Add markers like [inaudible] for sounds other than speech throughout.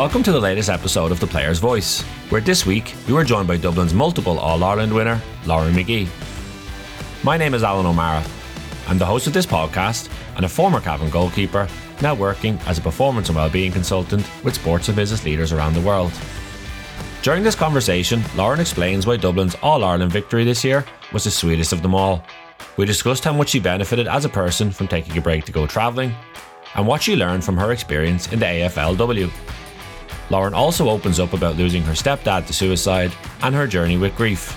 Welcome to the latest episode of The Player's Voice, where this week we were joined by Dublin's multiple All Ireland winner, Lauren Magee. My name is Alan O'Mara. I'm the host of this podcast and a former Cavan goalkeeper, now working as a performance and wellbeing consultant with sports and business leaders around the world. During this conversation, Lauren explains why Dublin's All Ireland victory this year was the sweetest of them all. We discussed how much she benefited as a person from taking a break to go travelling, and what she learned from her experience in the AFLW. Lauren also opens up about losing her stepdad to suicide and her journey with grief.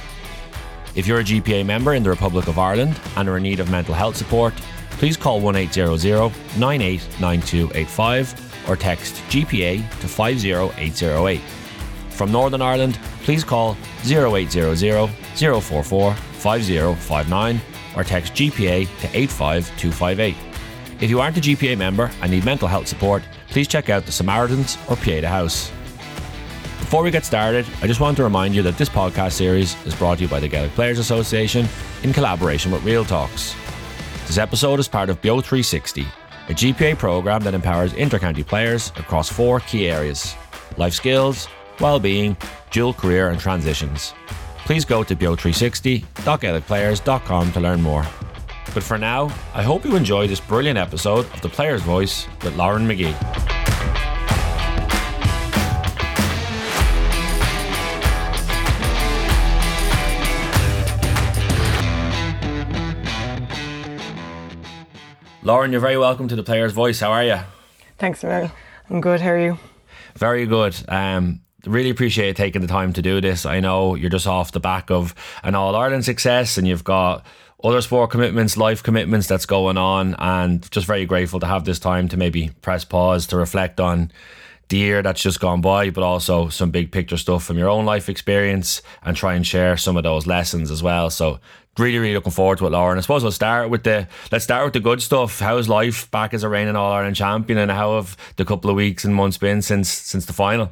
If you're a GPA member in the Republic of Ireland and are in need of mental health support, please call 1800 989285 or text GPA to 50808. From Northern Ireland, please call 0800 044 5059 or text GPA to 85258. If you aren't a GPA member and need mental health support, please check out the Samaritans or Pieta House. Before we get started, I just want to remind you that this podcast series is brought to you by the Gaelic Players Association in collaboration with Real Talks. This episode is part of BEO 360, a GPA program that empowers intercounty players across four key areas life skills, well-being, dual career and transitions. Please go to beo360.gaelicplayers.com to learn more. But for now, I hope you enjoy this brilliant episode of The Player's Voice with Lauren Magee. Lauren, you're very welcome to The Player's Voice. How are you? Thanks, Mel. I'm good. How are you? Very good. Um, really appreciate taking the time to do this. I know you're just off the back of an All Ireland success and you've got other sport commitments, life commitments that's going on, and just very grateful to have this time to maybe press pause to reflect on the year that's just gone by, but also some big picture stuff from your own life experience and try and share some of those lessons as well. So really, really looking forward to it, Lauren. I suppose we'll start with the let's start with the good stuff. How's life back as a reigning All Ireland champion, and how have the couple of weeks and months been since since the final?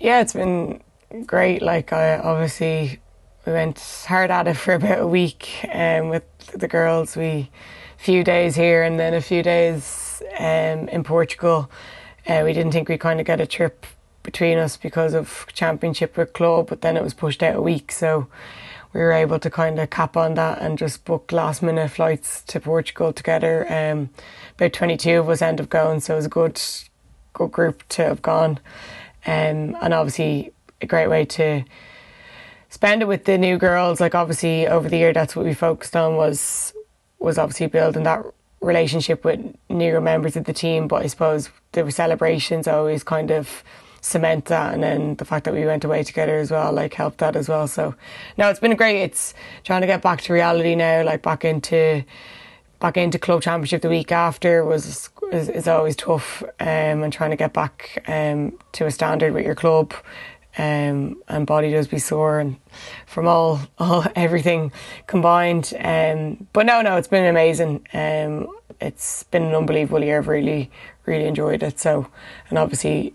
Yeah, it's been great. Like I obviously we went hard at it [laughs] for about a week um, with the girls. We few days here and then a few days um, in Portugal. Uh, we didn't think we kind of get a trip between us because of championship with club, but then it was pushed out a week, so we were able to kind of cap on that and just book last minute flights to Portugal together. Um, about twenty two of us end up going, so it was a good good group to have gone, um, and obviously a great way to spend it with the new girls. Like obviously over the year, that's what we focused on was was obviously building that relationship with newer members of the team. But I suppose the celebrations always kind of cement that, and then the fact that we went away together as well, like helped that as well. So no, it's been great. It's trying to get back to reality now, like back into back into club championship the week after was is, is always tough um, and trying to get back um, to a standard with your club um, and body does be sore and from all, [laughs] all everything combined. Um, but no, no, it's been amazing. Um, it's been an unbelievable year. I've really, really enjoyed it. So, and obviously,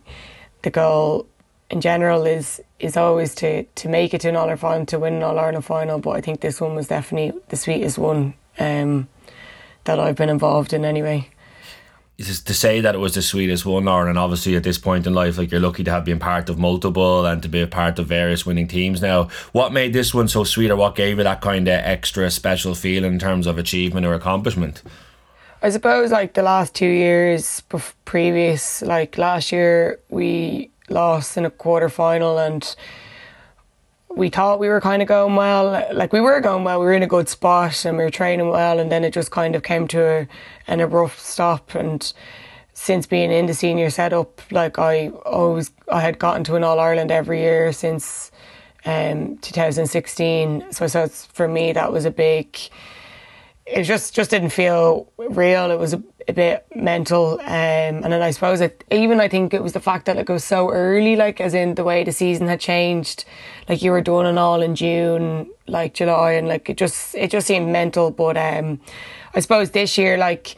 the goal in general is is always to to make it to an All Ireland final, to win an All Ireland final. But I think this one was definitely the sweetest one um, that I've been involved in anyway to say that it was the sweetest one, Lauren, and obviously at this point in life, like you're lucky to have been part of multiple and to be a part of various winning teams. Now, what made this one so sweet, or what gave it that kind of extra special feel in terms of achievement or accomplishment? I suppose like the last two years previous, like last year we lost in a quarter final and we thought we were kind of going well. Like we were going well, we were in a good spot and we were training well, and then it just kind of came to a, an abrupt stop. And since being in the senior setup, like I always I had gotten to an All Ireland every year since um, 2016. So so for me that was a big. It just just didn't feel real. It was a, a bit mental, um, and then I suppose it, even I think it was the fact that it was so early, like as in the way the season had changed like you were doing it all in June, like July, and like it just it just seemed mental. But um, I suppose this year, like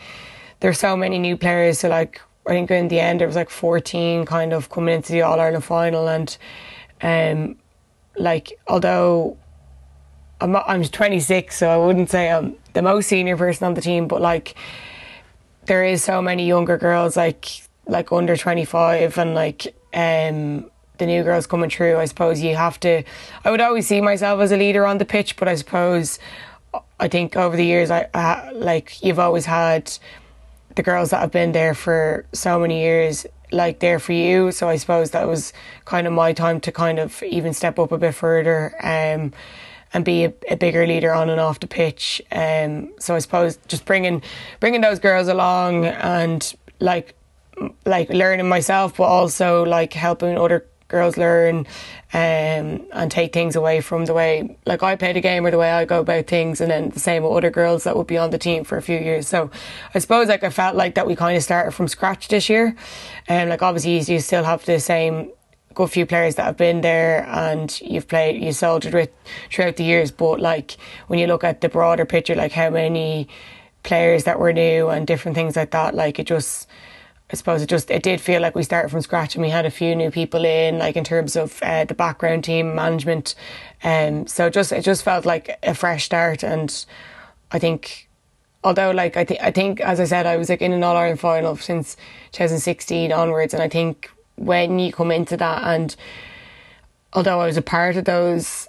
there's so many new players. So like I think in the end there was like 14 kind of coming into the All Ireland final, and um, like although I'm I'm 26, so I wouldn't say I'm the most senior person on the team, but like there is so many younger girls like like under 25 and like um the new girls coming through I suppose you have to I would always see myself as a leader on the pitch but I suppose I think over the years I, I like you've always had the girls that have been there for so many years like there for you. So I suppose that was kind of my time to kind of even step up a bit further um and be a, a, bigger leader on and off the pitch. Um, so I suppose just bringing bringing those girls along and like like learning myself, but also like helping other girls learn um, and take things away from the way like I play the game or the way I go about things, and then the same with other girls that would be on the team for a few years. So I suppose like I felt like that we kind of started from scratch this year, and um, like obviously you still have the same good few players that have been there and you've played you soldiered with throughout the years but like when you look at the broader picture like how many players that were new and different things like that like it just I suppose it just it did feel like we started from scratch and we had a few new people in like in terms of uh, the background team management. Um so just it just felt like a fresh start and I think although like I think I think as I said I was like in an All Ireland final since 2016 onwards and I think when you come into that and although I was a part of those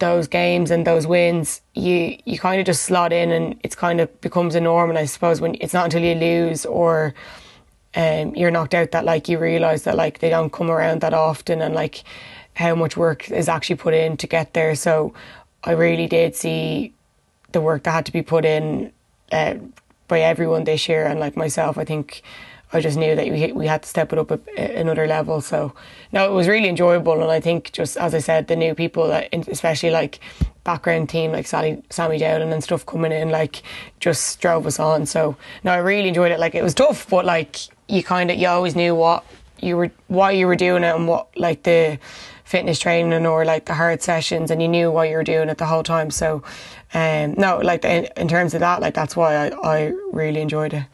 those games and those wins, you you kind of just slot in and it's kind of becomes a norm. And I suppose when it's not until you lose or um, you're knocked out that like you realise that like they don't come around that often and like how much work is actually put in to get there. So I really did see the work that had to be put in uh, by everyone this year and like myself. I think I just knew that we we had to step it up a, another level. So no, it was really enjoyable, and I think just as I said, the new people, especially like background team like Sally, Sammy Dowling and stuff coming in, like just drove us on. So no, I really enjoyed it. Like it was tough, but like you kind of you always knew what you were why you were doing it and what like the fitness training or like the hard sessions and you knew why you were doing it the whole time so um no like in, in terms of that like that's why I, I really enjoyed it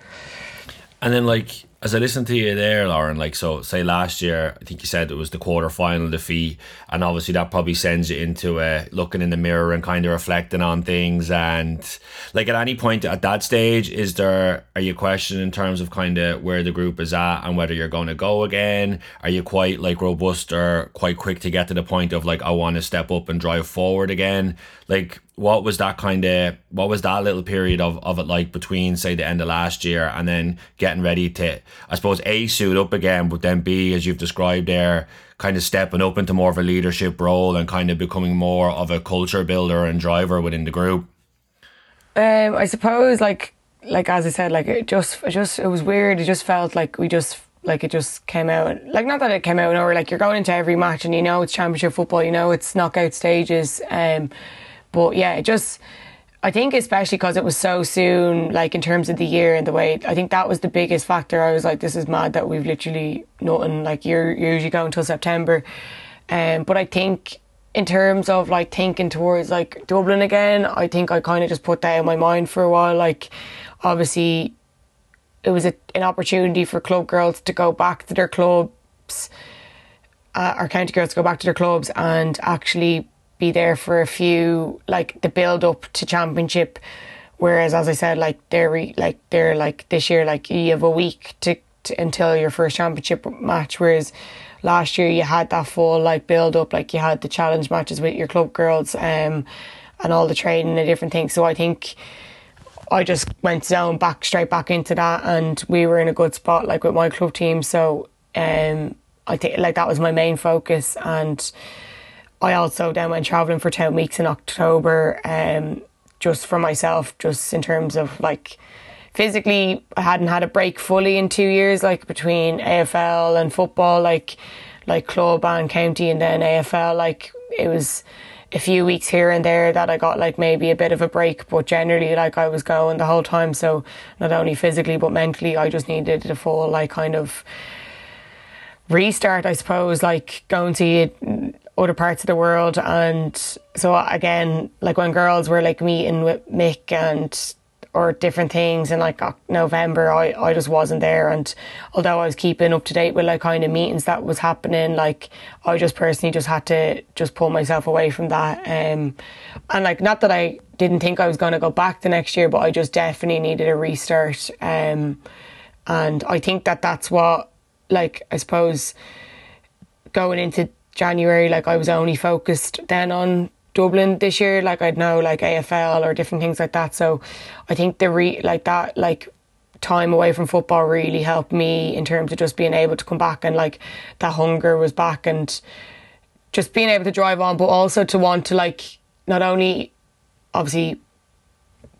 and then like as I listened to you there, Lauren, like so say last year, I think you said it was the quarter final defeat, and obviously that probably sends you into uh, looking in the mirror and kind of reflecting on things. And like at any point at that stage, is there are you questioning in terms of kind of where the group is at and whether you're going to go again? Are you quite like robust or quite quick to get to the point of like I want to step up and drive forward again? Like what was that kind of what was that little period of, of it like between say the end of last year and then getting ready to I suppose A suit up again but then B as you've described there kind of stepping up into more of a leadership role and kind of becoming more of a culture builder and driver within the group um I suppose like like as I said like it just it just it was weird it just felt like we just like it just came out like not that it came out or like you're going into every match and you know it's championship football you know it's knockout stages um but yeah, it just. I think especially because it was so soon, like in terms of the year and the way, I think that was the biggest factor. I was like, this is mad that we've literally nothing, like you're, you're usually going until September. Um, but I think in terms of like thinking towards like Dublin again, I think I kind of just put that in my mind for a while. Like, obviously, it was a, an opportunity for club girls to go back to their clubs, uh, or county girls to go back to their clubs and actually be there for a few like the build up to championship. Whereas as i said like they're re, like they're like this year like you have a week to, to, until your first championship match. Whereas last year you had that full like build up like you had the challenge matches with your club girls um and all the training and different things. So i think I just went down back straight back into that and we were in a good spot like with my club team. So um I think like that was my main focus and I also then went travelling for 10 weeks in October, um, just for myself, just in terms of like physically, I hadn't had a break fully in two years, like between AFL and football, like like club and county, and then AFL. Like it was a few weeks here and there that I got like maybe a bit of a break, but generally, like I was going the whole time. So not only physically but mentally, I just needed a full like kind of restart, I suppose, like going to other parts of the world. And so again, like when girls were like meeting with Mick and or different things in like November, I, I just wasn't there. And although I was keeping up to date with like kind of meetings that was happening, like I just personally just had to just pull myself away from that. Um, and like not that I didn't think I was going to go back the next year, but I just definitely needed a restart. Um, and I think that that's what, like, I suppose, going into January, like I was only focused then on Dublin this year. Like I'd know like AFL or different things like that. So I think the re like that like time away from football really helped me in terms of just being able to come back and like that hunger was back and just being able to drive on, but also to want to like not only obviously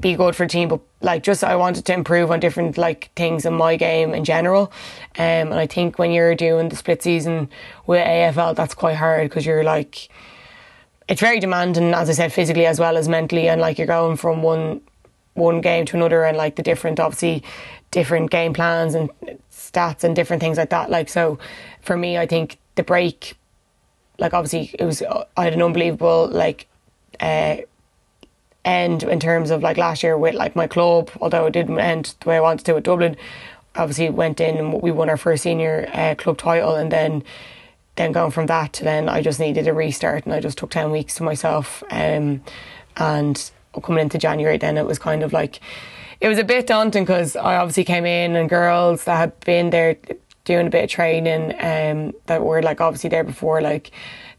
be good for the team, but like just I wanted to improve on different like things in my game in general. Um, and I think when you're doing the split season with AFL, that's quite hard because you're like, it's very demanding, as I said, physically as well as mentally, and like you're going from one one game to another, and like the different, obviously, different game plans and stats and different things like that. Like so, for me, I think the break, like obviously, it was I had an unbelievable like. Uh, end in terms of like last year with like my club, although it didn't end the way I wanted to with Dublin. Obviously, went in and we won our first senior uh, club title, and then then going from that to then I just needed a restart, and I just took ten weeks to myself. Um, and coming into January, then it was kind of like it was a bit daunting because I obviously came in and girls that had been there doing a bit of training um, that were like obviously there before like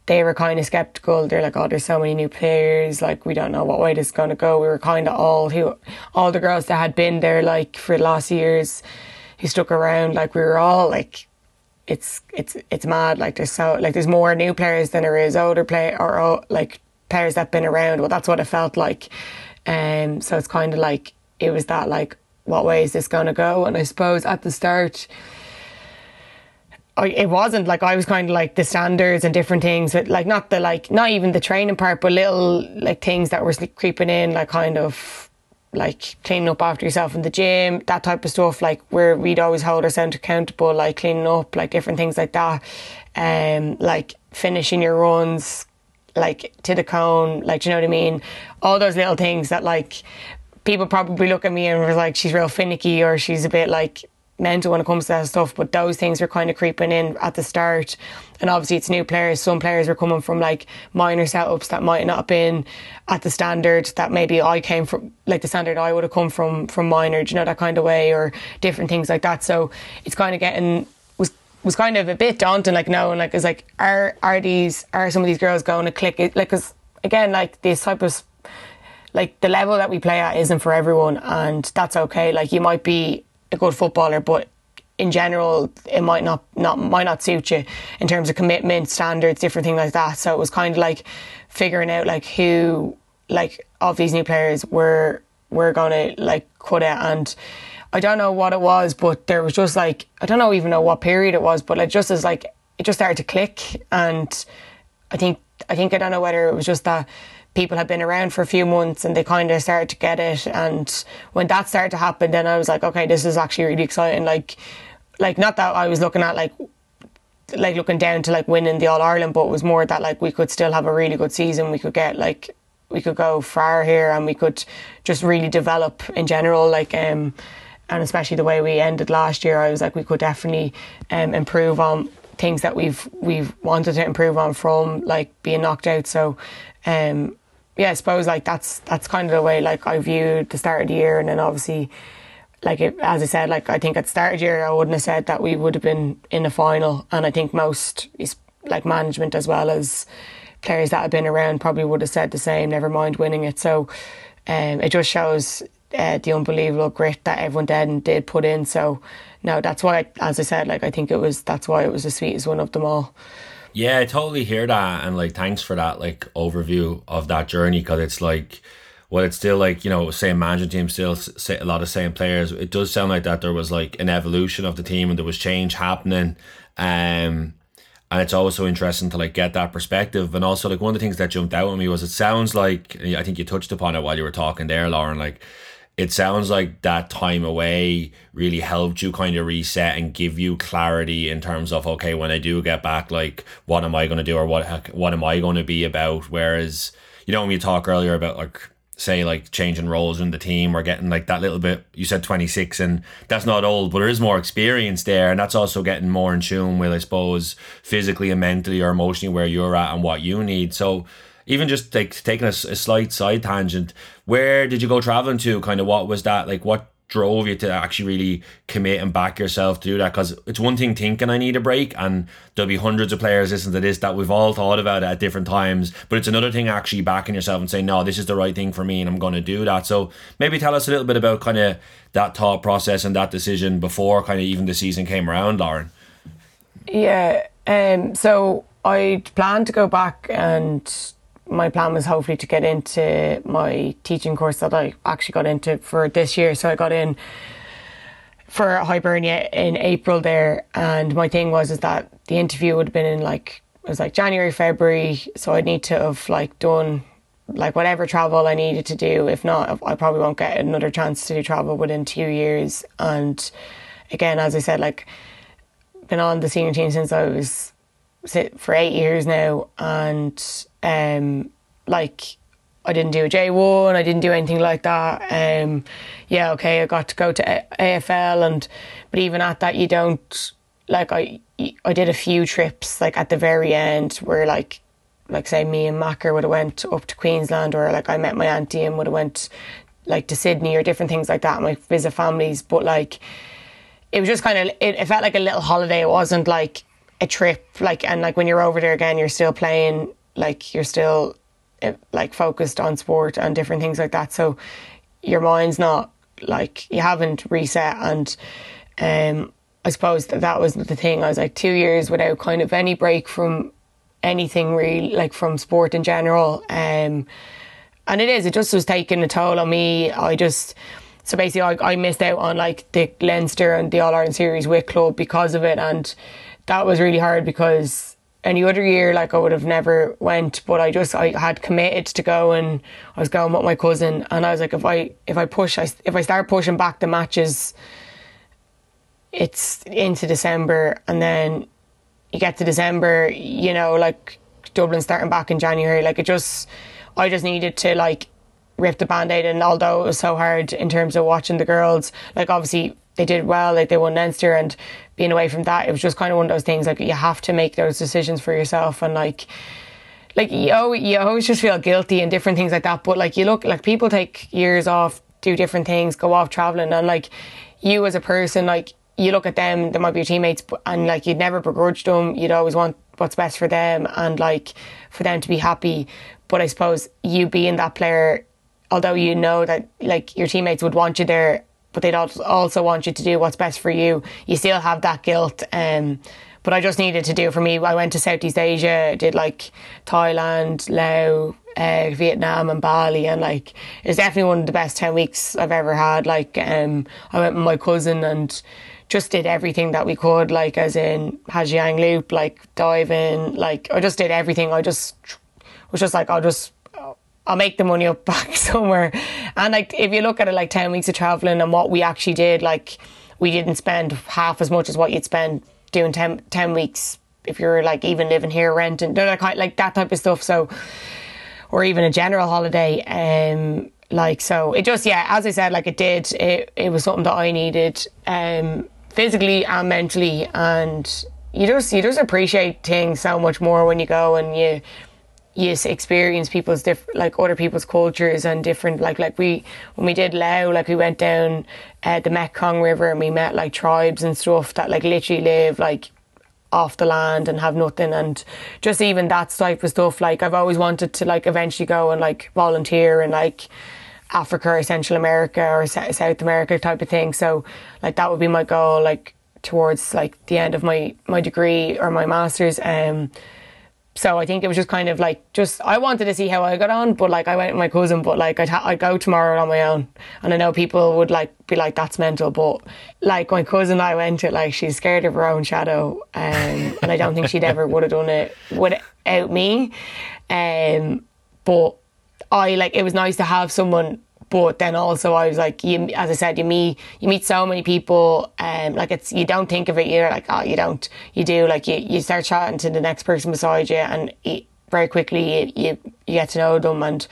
they were kind of skeptical. They're like, "Oh, there's so many new players. Like, we don't know what way this is going to go." We were kind of all who, all the girls that had been there like for the last years, who stuck around. Like, we were all like, "It's it's it's mad." Like, there's so like there's more new players than there is older play or oh, like players that've been around. Well, that's what it felt like. Um, so it's kind of like it was that like, what way is this going to go? And I suppose at the start I, it wasn't like I was kind of like the standards and different things, but like not the like not even the training part, but little like things that were creeping in, like kind of like cleaning up after yourself in the gym, that type of stuff. Like where we'd always hold ourselves accountable, like cleaning up, like different things like that. Um, like finishing your runs, like to the cone, like you know what I mean? All those little things that like people probably look at me and were like she's real finicky or she's a bit like mental when it comes to that stuff, but those things were kind of creeping in at the start. And obviously, it's new players. Some players were coming from like minor setups that might not have been at the standard that maybe I came from, like the standard I would have come from from minor, you know, that kind of way, or different things like that. So it's kind of getting was was kind of a bit daunting, like knowing like it's like are are these are some of these girls going to click it? Like, because again, like this type of like the level that we play at isn't for everyone, and that's okay. Like you might be a good footballer, but in general, it might not, not might not suit you in terms of commitment standards, different things like that. So it was kind of like figuring out like who like of these new players were were to like cut it and. I don't know what it was, but there was just like I don't know even know what period it was, but like just as like it just started to click, and I think I think I don't know whether it was just that people had been around for a few months and they kind of started to get it. And when that started to happen, then I was like, okay, this is actually really exciting. Like, like not that I was looking at like like looking down to like winning the All Ireland, but it was more that like we could still have a really good season. We could get like we could go far here, and we could just really develop in general. Like um, and especially the way we ended last year, I was like we could definitely um improve on things that we've we've wanted to improve on from like being knocked out. So um yeah, I suppose like that's that's kind of the way like I viewed the start of the year, and then obviously, like it, as I said, like I think at the start of the year I wouldn't have said that we would have been in the final, and I think most is like management as well as players that have been around probably would have said the same. Never mind winning it. So, um, it just shows uh, the unbelievable grit that everyone did did put in. So, no, that's why, as I said, like I think it was that's why it was the sweetest one of them all. Yeah, I totally hear that, and like thanks for that like overview of that journey because it's like, well, it's still like you know same management team, still a lot of same players. It does sound like that there was like an evolution of the team and there was change happening, um, and it's also interesting to like get that perspective. And also like one of the things that jumped out at me was it sounds like I think you touched upon it while you were talking there, Lauren, like it sounds like that time away really helped you kind of reset and give you clarity in terms of okay when I do get back like what am I going to do or what what am I going to be about? Whereas you know when we talk earlier about like say like changing roles in the team or getting like that little bit you said 26 and that's not old but there is more experience there and that's also getting more in tune with I suppose physically and mentally or emotionally where you're at and what you need. So even just like taking a, a slight side tangent, where did you go traveling to? Kind of what was that like? What drove you to actually really commit and back yourself to do that? Because it's one thing thinking I need a break, and there'll be hundreds of players listening to this that we've all thought about at different times. But it's another thing actually backing yourself and saying, no, this is the right thing for me, and I'm going to do that. So maybe tell us a little bit about kind of that thought process and that decision before kind of even the season came around, Lauren. Yeah. Um. So I planned to go back and my plan was hopefully to get into my teaching course that I actually got into for this year. So I got in for Hibernia in April there, and my thing was is that the interview would have been in like it was like January, February, so I'd need to have like done like whatever travel I needed to do. If not, I probably won't get another chance to do travel within two years. And again, as I said, like been on the senior team since I was for eight years now, and um, like I didn't do a J one, I didn't do anything like that. Um, yeah, okay, I got to go to AFL, and but even at that, you don't like I I did a few trips like at the very end where like like say me and Macker would have went up to Queensland or like I met my auntie and would have went like to Sydney or different things like that like visit families but like it was just kind of it, it felt like a little holiday it wasn't like a trip like and like when you're over there again you're still playing like you're still eh, like focused on sport and different things like that. So your mind's not like you haven't reset. And um I suppose that that was the thing. I was like 2 years without kind of any break from anything really like from sport in general. Um and it is it just was taking a toll on me. I just so basically I, I missed out on like the Leinster and the All Ireland series with club because of it. And that was really hard because any other year like I would have never went but I just I had committed to go and I was going with my cousin and I was like if I if I push I, if I start pushing back the matches it's into December and then you get to December you know like Dublin starting back in January like it just I just needed to like rip the band-aid and although it was so hard in terms of watching the girls like obviously they did well like they won Leinster and being away from that, it was just kind of one of those things like you have to make those decisions for yourself and like like you, you always just feel guilty and different things like that. But like you look like people take years off, do different things, go off traveling, and like you as a person, like you look at them, they might be your teammates, and like you'd never begrudge them. You'd always want what's best for them and like for them to be happy. But I suppose you being that player, although you know that like your teammates would want you there but they'd also want you to do what's best for you. You still have that guilt. Um, but I just needed to do it for me. I went to Southeast Asia, did like Thailand, Laos, uh, Vietnam, and Bali, and like it's definitely one of the best ten weeks I've ever had. Like um, I went with my cousin and just did everything that we could, like as in Ha Giang Loop, like diving, like I just did everything. I just was just like I'll just I'll make the money up [laughs] back somewhere. And like if you look at it like 10 weeks of traveling and what we actually did, like we didn't spend half as much as what you'd spend doing 10, 10 weeks if you're like even living here renting, like, like that type of stuff. So, or even a general holiday. Um, like so it just yeah as i said like it did it, it was something that i needed um physically and mentally and you just you just appreciate things so much more when you go and you you experience people's different like other people's cultures and different like like we when we did Laos like we went down uh, the Mekong River and we met like tribes and stuff that like literally live like off the land and have nothing. And just even that type of stuff like I've always wanted to like eventually go and like volunteer in like Africa or Central America or South America type of thing. So like that would be my goal like towards like the end of my my degree or my masters. Um so I think it was just kind of like just I wanted to see how I got on, but like I went with my cousin, but like I'd, ha- I'd go tomorrow on my own, and I know people would like be like that's mental, but like my cousin and I went to like she's scared of her own shadow, um, and I don't think she'd ever would have done it without me, um, but I like it was nice to have someone but then also I was like, you, as I said, you meet you meet so many people, and um, like it's you don't think of it. You're like, oh, you don't. You do. Like you, you start chatting to the next person beside you, and very quickly you, you you get to know them, and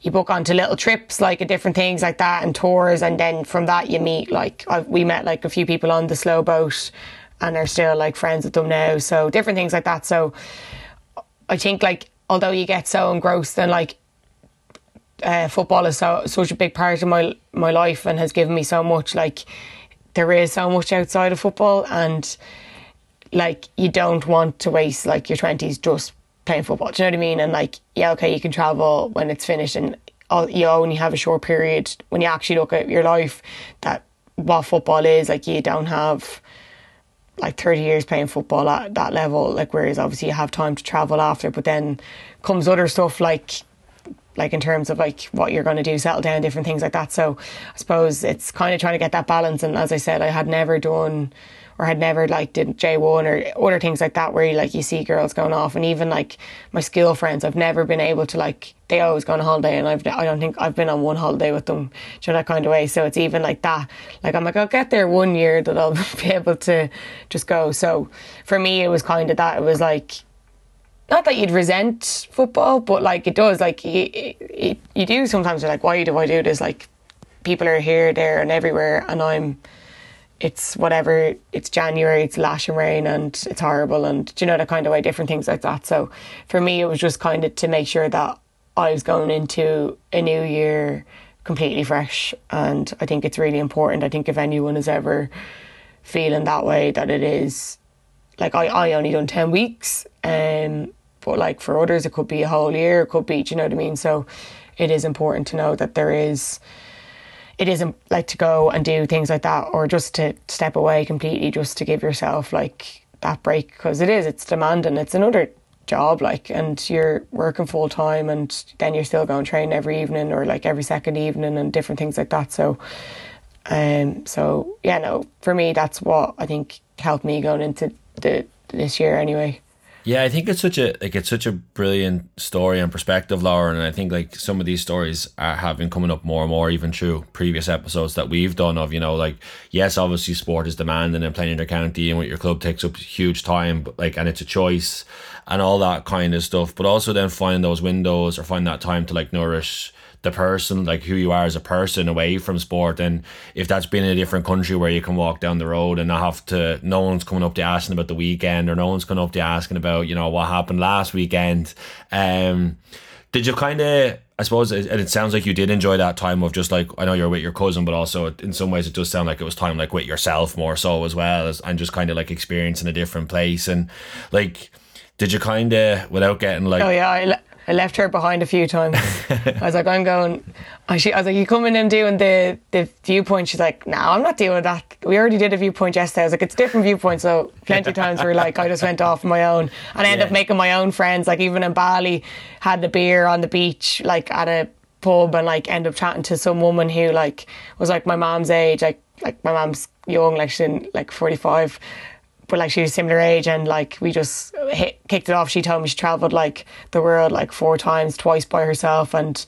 you book onto little trips, like different things like that, and tours, and then from that you meet like I've, we met like a few people on the slow boat, and are still like friends with them now. So different things like that. So I think like although you get so engrossed and like uh, football is so such a big part of my my life and has given me so much. Like there is so much outside of football, and like you don't want to waste like your twenties just playing football. Do you know what I mean? And like yeah, okay, you can travel when it's finished, and all, you only have a short period when you actually look at your life that what football is. Like you don't have like 30 years playing football at that level like whereas obviously you have time to travel after but then comes other stuff like like in terms of like what you're going to do settle down different things like that. So i suppose it's kind of trying to get that balance. And as i said i had never done or had never like did J1 or other things like that where you like you see girls going off. And even like my school friends I've never been able to like they always go on holiday and I've I don't think I've been on one holiday with them you know that kind of way. So it's even like that. Like I'm like I'll get there one year that I'll [laughs] be able to just go. So for me it was kind of that. It was like not that you'd resent football, but like it does, like you, you, you do sometimes. You're like, why do I do this? Like, people are here, there, and everywhere, and I'm it's whatever it's January, it's lashing rain and it's horrible and you know that kind of way, different things like that. So for me it was just kind of to make sure that I was going into a new year completely fresh and I think it's really important. I think if anyone is ever feeling that way that it is like I, I only done ten weeks um but like for others it could be a whole year, it could be do you know what I mean? So it is important to know that there is it isn't like to go and do things like that or just to step away completely just to give yourself like that break because it is it's demanding it's another job like and you're working full time and then you're still going train every evening or like every second evening and different things like that so um so yeah no for me that's what I think helped me going into the this year anyway yeah, I think it's such a like it's such a brilliant story and perspective, Lauren. And I think like some of these stories are, have been coming up more and more, even through previous episodes that we've done. Of you know, like yes, obviously sport is demanding and playing in your county and with your club takes up huge time, but like and it's a choice and all that kind of stuff. But also then finding those windows or find that time to like nourish the person, like who you are as a person away from sport. And if that's been in a different country where you can walk down the road and not have to, no one's coming up to asking about the weekend or no one's coming up to asking about, you know, what happened last weekend. Um, did you kind of, I suppose, and it sounds like you did enjoy that time of just like, I know you're with your cousin, but also in some ways it does sound like it was time like with yourself more so as well as, and just kind of like experiencing a different place. And like, did you kind of, without getting like, oh yeah, I, I left her behind a few times. [laughs] I was like, I'm going. I, she, I was like, you coming and doing the the viewpoint? She's like, no, I'm not doing that. We already did a viewpoint yesterday. I was like, it's different viewpoint. So plenty of times we're like, I just went off on my own and I ended yeah. up making my own friends. Like even in Bali, had a beer on the beach, like at a pub, and like end up chatting to some woman who like was like my mom's age, like like my mom's young, like she's like 45 but like she was similar age and like we just hit, kicked it off. She told me she traveled like the world like four times twice by herself. And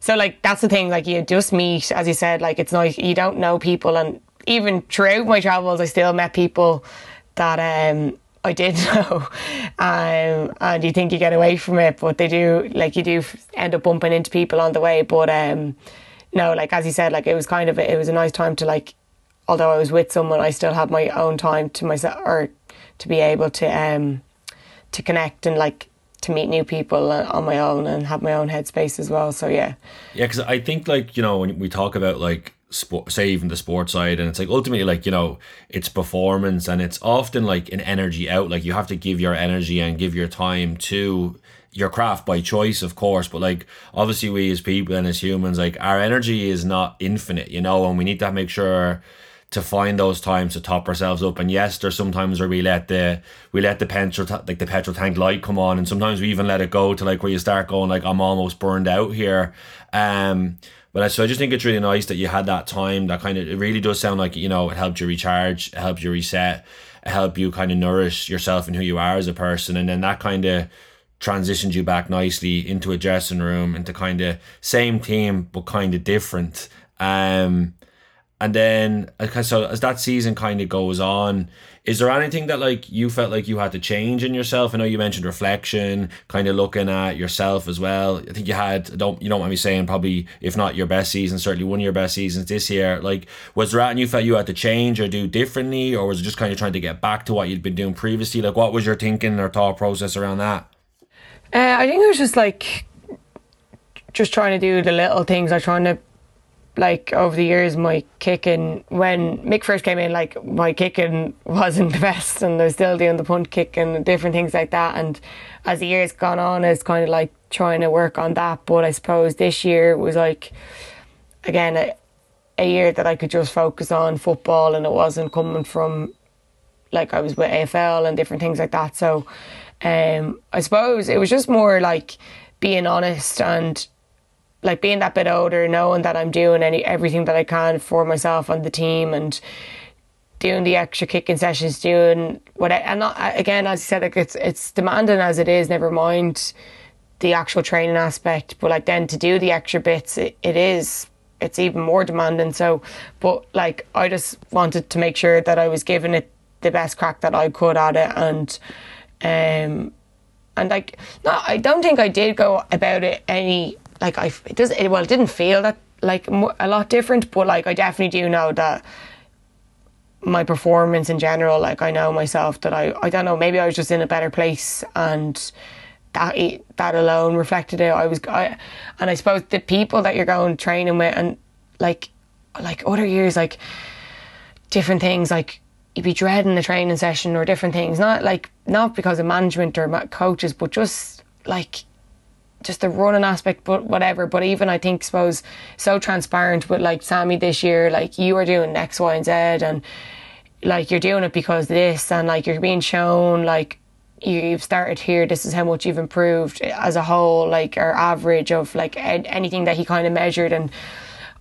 so like that's the thing like you just meet as you said like it's nice. You don't know people. And even throughout my travels I still met people that um I did [laughs] know. Um and you think you get away from it but they do like you do end up bumping into people on the way. But um no like as you said like it was kind of a, it was a nice time to like although I was with someone, I still had my own time to myself or to be able to um to connect and like to meet new people on my own and have my own headspace as well. So yeah, yeah, because I think like you know when we talk about like sport, say even the sports side, and it's like ultimately like you know it's performance and it's often like an energy out. Like you have to give your energy and give your time to your craft by choice, of course, but like obviously we as people and as humans, like our energy is not infinite, you know, and we need to make sure to find those times to top ourselves up. And yes, there's sometimes where we let the we let the petrol like the petrol tank light come on, and sometimes we even let it go to like where you start going like I'm almost burned out here. Um, but I, so I just think it's really nice that you had that time. That kind of it really does sound like you know it helped you recharge, it helped you reset, it helped you kind of nourish yourself and who you are as a person, and then that kind of transitioned you back nicely into a dressing room into kind of same team but kind of different. Um, and then, so as that season kind of goes on, is there anything that like you felt like you had to change in yourself? I know you mentioned reflection, kind of looking at yourself as well. I think you had don't you don't mind me saying probably if not your best season, certainly one of your best seasons this year. Like was there anything you felt you had to change or do differently, or was it just kind of trying to get back to what you'd been doing previously? Like what was your thinking or thought process around that? Uh, I think it was just like just trying to do the little things. I trying to like over the years my kicking when Mick first came in like my kicking [laughs] wasn't the best and I was still doing the punt kick and different things like that. And as the years gone on it's kind of like trying to work on that. But I suppose this year was like again a, a year that I could just focus on football and it wasn't coming from like I was with AFL and different things like that. So um I suppose it was just more like being honest and like being that bit older, knowing that I'm doing any everything that I can for myself and the team, and doing the extra kicking sessions, doing what I, and not, again, as I said, like it's it's demanding as it is. Never mind the actual training aspect, but like then to do the extra bits, it, it is it's even more demanding. So, but like I just wanted to make sure that I was giving it the best crack that I could at it, and um, and like no, I don't think I did go about it any like I it does it, well it didn't feel that like a lot different but like I definitely do know that my performance in general like I know myself that I I don't know maybe I was just in a better place and that that alone reflected it. I was I and I suppose the people that you're going training with and like like other years like different things like you'd be dreading the training session or different things. Not like not because of management or coaches but just like just the running aspect, but whatever. But even I think, suppose, so transparent with like Sammy this year, like you are doing X, Y, and Z, and like you're doing it because this, and like you're being shown, like you've started here, this is how much you've improved as a whole, like our average of like ed- anything that he kind of measured, and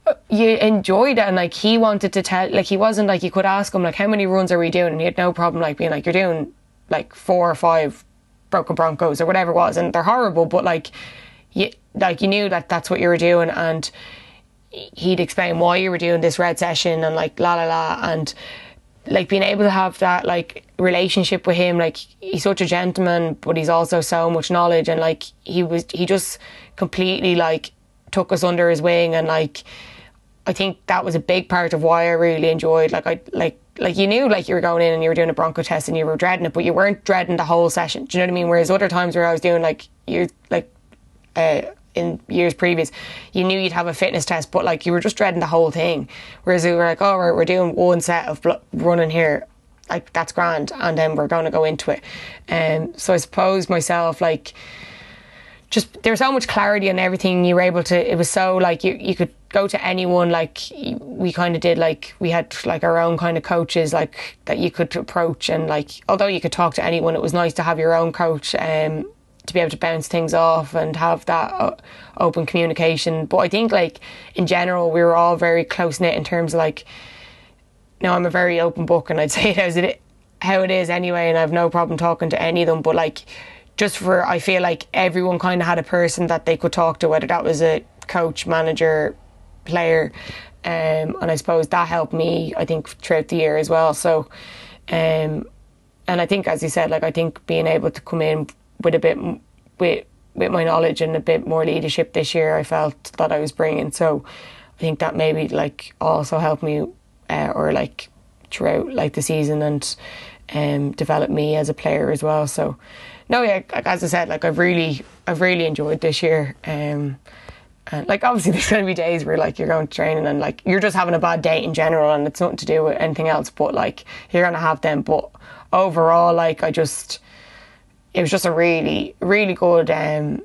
uh, you enjoyed it and like he wanted to tell like he wasn't like you could ask him like how many runs are we doing and he had no problem like being like you're doing like four or five broken Broncos or whatever it was, and they're horrible. But like, you like you knew that that's what you were doing, and he'd explain why you were doing this red session and like la la la and like being able to have that like relationship with him like he's such a gentleman but he's also so much knowledge and like he was he just completely like took us under his wing and like I think that was a big part of why I really enjoyed like I like like you knew like you were going in and you were doing a bronco test and you were dreading it, but you weren't dreading the whole session. Do you know what I mean? Whereas other times where I was doing like you like uh, in years previous, you knew you'd have a fitness test, but like you were just dreading the whole thing. Whereas we were like, oh, right, we're doing one set of running here, like that's grand, and then we're going to go into it. And um, so I suppose myself like just there was so much clarity and everything you were able to it was so like you you could go to anyone like we kind of did like we had like our own kind of coaches like that you could approach and like although you could talk to anyone it was nice to have your own coach um to be able to bounce things off and have that uh, open communication. But i think like in general we were all very close knit in terms of like now i'm a very open book and i'd [laughs] say it as it how it is anyway and i've no problem talking to any of them. But like just for I feel like everyone kind of had a person that they could talk to, whether that was a coach, manager, player, um, and I suppose that helped me. I think throughout the year as well. So, um, and I think, as you said, like I think being able to come in with a bit with with my knowledge and a bit more leadership this year, I felt that I was bringing. So, I think that maybe like also helped me, uh, or like throughout like the season and um, develop me as a player as well. So, no, yeah, as I said, like I've really, I've really enjoyed this year. Um, and like obviously, [laughs] there's going to be days where like you're going to training and like you're just having a bad day in general, and it's nothing to do with anything else. But like you're going to have them. But overall, like I just, it was just a really, really good um,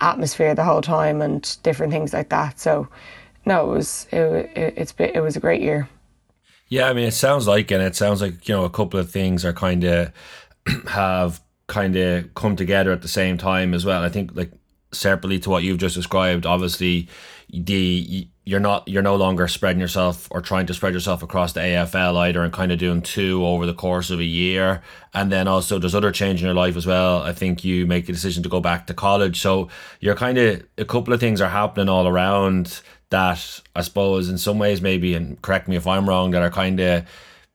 atmosphere the whole time and different things like that. So no, it was it, it it's it was a great year. Yeah, I mean, it sounds like, and it sounds like you know a couple of things are kind of [clears throat] have kind of come together at the same time as well. I think like separately to what you've just described, obviously the you're not you're no longer spreading yourself or trying to spread yourself across the AFL either and kind of doing two over the course of a year. And then also there's other change in your life as well. I think you make a decision to go back to college. So you're kind of a couple of things are happening all around that I suppose in some ways maybe and correct me if I'm wrong that are kind of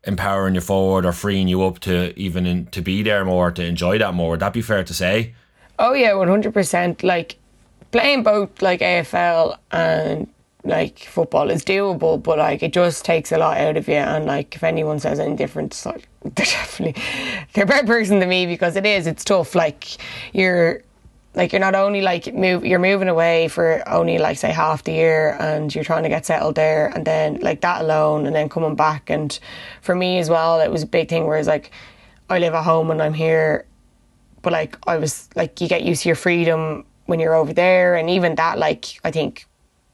empowering you forward or freeing you up to even in, to be there more to enjoy that more. Would that be fair to say oh yeah 100% like playing both like AFL and like football is doable but like it just takes a lot out of you. And like if anyone says any different like, [laughs] they're definitely they're a better person than me because it is it's tough. Like you're like you're not only like move you're moving away for only like say half the year and you're trying to get settled there and then like that alone and then coming back. And for me as well it was a big thing where whereas like I live at home and I'm here but like I was like you get used to your freedom when you're over there and even that like I think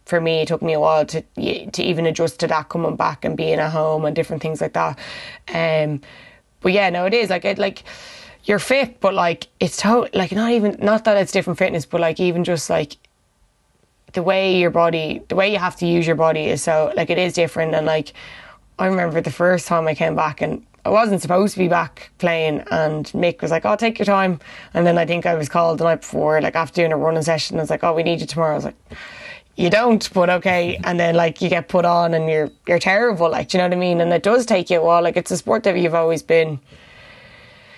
for me it took me a while to to even adjust to that coming back and being at home and different things like that um but yeah no it is like it like you're fit, but like it's to like not even not that it's different fitness, but like even just like the way your body, the way you have to use your body is so like it is different. And like I remember the first time I came back and I wasn't supposed to be back playing, and Mick was like, "Oh, take your time." And then I think I was called the night before, like after doing a running session. I was like, "Oh, we need you tomorrow." I was like, "You don't," but okay. And then like you get put on, and you're you're terrible. Like, do you know what I mean? And it does take you a while. Like it's a sport that you've always been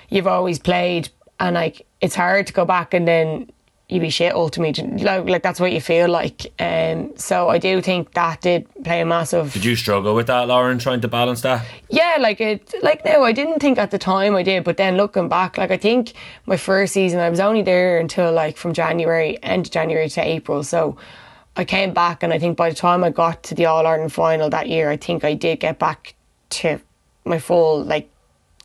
you've always played and like it's hard to go back and then you be shit ultimately like, like that's what you feel like. Um, so I do think that did play a massive did you struggle with that Lauren trying to balance that? Yeah like it like no I didn't think at the time I did but then looking back like I think my first season I was only there until like from January end of January to April. So I came back and I think by the time I got to the All Ireland final that year I think I did get back to my full like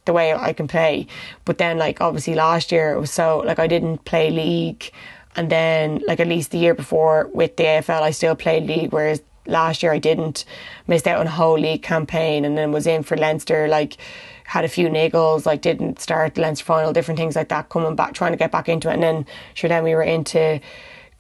the way I can play. But then, like, obviously last year it was so, like, I didn't play league. And then, like, at least the year before with the AFL, I still played league, whereas last year I didn't. Missed out on a whole league campaign and then was in for Leinster, like, had a few niggles, like, didn't start the Leinster final, different things like that, coming back, trying to get back into it. And then, sure, then we were into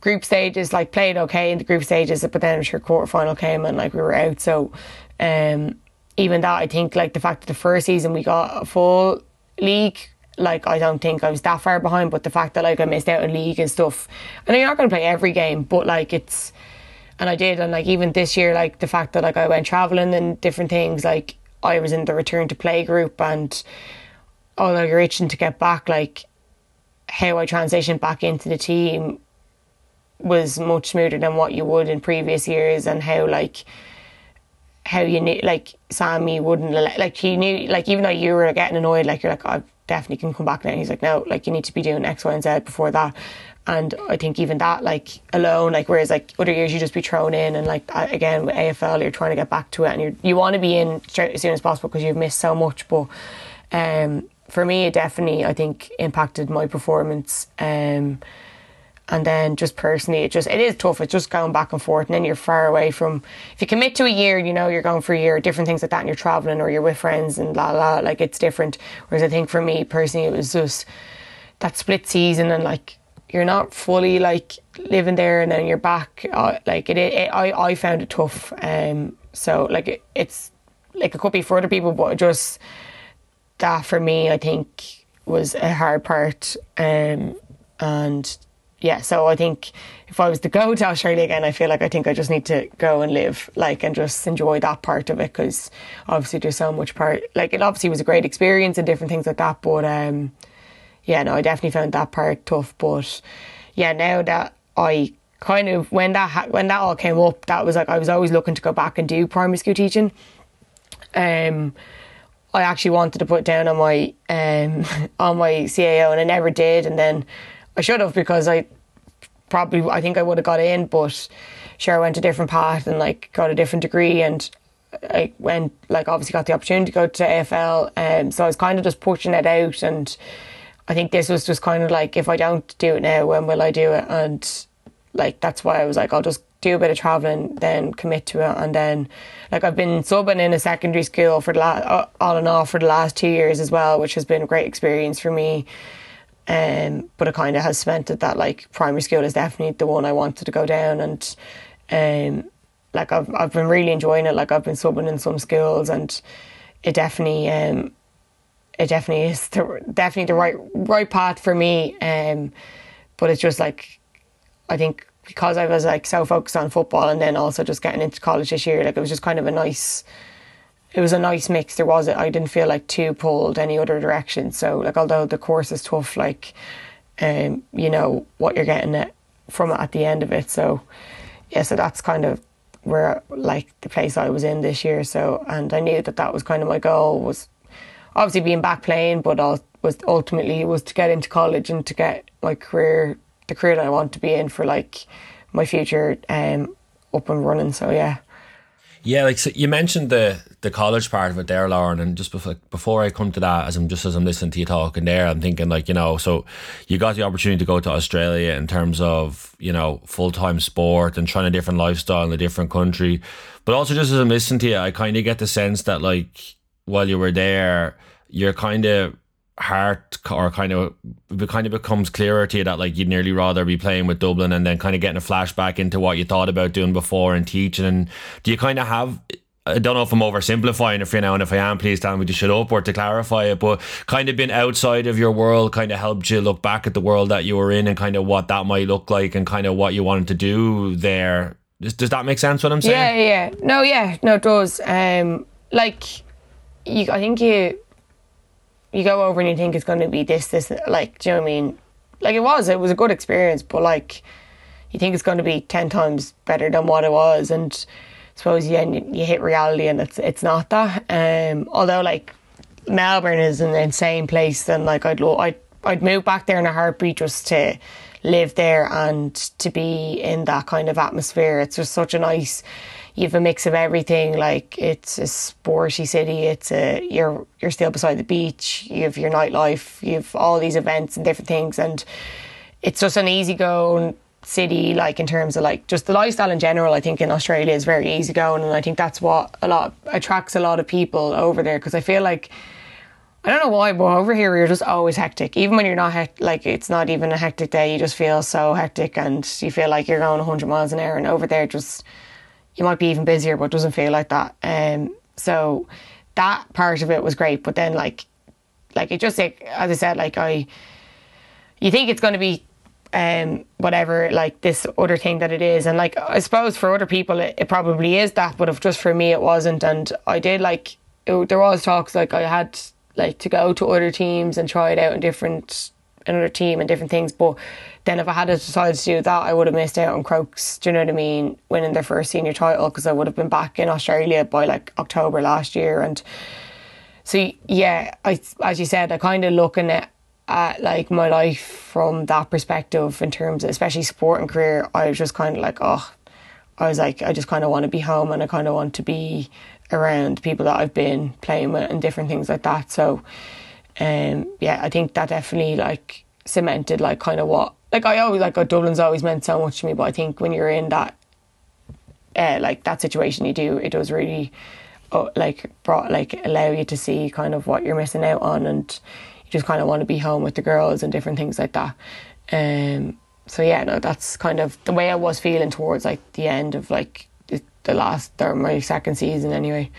group stages, like, played okay in the group stages, but then, sure, quarter final came and, like, we were out. So, um, even that, I think like the fact that the first season we got a full league, like I don't think I was that far behind, but the fact that like I missed out on league and stuff, and you're not going to play every game, but like it's, and I did, and like even this year, like the fact that like I went traveling and different things, like I was in the return to play group, and although you're itching to get back, like how I transitioned back into the team was much smoother than what you would in previous years, and how like how you knew, like Sammy wouldn't like he knew, like even though you were getting annoyed, like you're like, I definitely can come back now. And he's like, no, like you need to be doing X, Y, and Z before that. And I think even that, like alone, like whereas like other years you just be thrown in, and like again with AFL, you're trying to get back to it, and you you want to be in straight as soon as possible because you've missed so much. But um, for me, it definitely I think impacted my performance. Um, and then just personally it just it is tough. It's just going back and forth and then you're far away from if you commit to a year you know you're going for a year different things like that and you're traveling or you're with friends and la la like it's different. Whereas i think for me personally it was just that split season and like you're not fully like living there and then you're back uh, like it, it, I, I found it tough um so like it, it's like it could be for other people but just that for me i think was a hard part um and yeah, so I think if I was to go to Australia again, I feel like I think I just need to go and live, like, and just enjoy that part of it because obviously there's so much part. Like, it obviously was a great experience and different things like that, but um, yeah, no, I definitely found that part tough. But yeah, now that I kind of when that ha- when that all came up, that was like I was always looking to go back and do primary school teaching. Um, I actually wanted to put down on my um [laughs] on my CAO and I never did, and then I should have because I probably I think I would have got in, but sure I went a different path and like got a different degree and I went like obviously got the opportunity to go to AFL um, so I was kind of just pushing it out and I think this was just kind of like if I don't do it now when will I do it? And like that's why I was like I'll just do a bit of traveling then commit to it and then like I've been subbing in a secondary school for the last uh, on and off for the last two years as well which has been a great experience for me um, but it kind of has cemented that like primary school is definitely the one I wanted to go down and um, like I've I've been really enjoying it. Like I've been subbing in some schools and it definitely um, it definitely is the, definitely the right right path for me. Um, but it's just like I think because I was like so focused on football and then also just getting into college this year, like it was just kind of a nice it was a nice mix. There was it. I didn't feel like too pulled any other direction. So like although the course is tough, like um, you know what you're getting it from it at the end of it. So yeah, so that's kind of where like the place I was in this year. So and I knew that that was kind of my goal was obviously being back playing, but all, was ultimately was to get into college and to get my career the career that I want to be in for like my future um, up and running. So yeah. Yeah, like so you mentioned the the college part of it there, Lauren, and just before before I come to that, as I'm just as I'm listening to you talking there, I'm thinking like you know, so you got the opportunity to go to Australia in terms of you know full time sport and trying a different lifestyle in a different country, but also just as I'm listening to you, I kind of get the sense that like while you were there, you're kind of heart or kind of it kind of becomes clearer to you that like you'd nearly rather be playing with Dublin and then kind of getting a flashback into what you thought about doing before and teaching. And do you kind of have I don't know if I'm oversimplifying it for you now, and if I am, please tell me to shut up or to clarify it. But kind of been outside of your world kind of helped you look back at the world that you were in and kind of what that might look like and kind of what you wanted to do there. Does, does that make sense? What I'm saying? Yeah, yeah. No, yeah, no, it does. Um, like, you, I think you you go over and you think it's going to be this, this, like, do you know what I mean? Like it was, it was a good experience, but like, you think it's going to be ten times better than what it was, and suppose yeah, you, you hit reality and it's it's not that. Um, although like Melbourne is an insane place, and like I'd lo- I'd I'd move back there in a heartbeat just to live there and to be in that kind of atmosphere. It's just such a nice you've a mix of everything. Like it's a sporty city. It's a you're you're still beside the beach. You have your nightlife. You have all these events and different things, and it's just an easy go city. Like in terms of like just the lifestyle in general, I think in Australia is very easy going, and I think that's what a lot attracts a lot of people over there because I feel like. I don't know why, but over here you're just always hectic. Even when you're not like it's not even a hectic day, you just feel so hectic and you feel like you're going 100 miles an hour. And over there, just you might be even busier, but it doesn't feel like that. Um, so that part of it was great, but then like, like it just like as I said, like I, you think it's going to be um, whatever like this other thing that it is and like i suppose for other people it, it probably is that but if just for me it wasn't and i did like it, there was talks like i had like to go to other teams and try it out in different another team and different things but then if I had decided to do that, I would have missed out on Crokes. Do you know what I mean? Winning their first senior title because I would have been back in Australia by like October last year. And so yeah, I as you said, I kind of looking at at like my life from that perspective in terms of especially sport and career. I was just kind of like, oh, I was like, I just kind of want to be home and I kind of want to be around people that I've been playing with and different things like that. So, um, yeah, I think that definitely like cemented like kind of what like I always like Dublin's always meant so much to me, but I think when you're in that uh, like that situation, you do it does really uh, like brought like allow you to see kind of what you're missing out on, and you just kind of want to be home with the girls and different things like that. Um, so yeah, no, that's kind of the way I was feeling towards like the end of like the, the last or my second season anyway.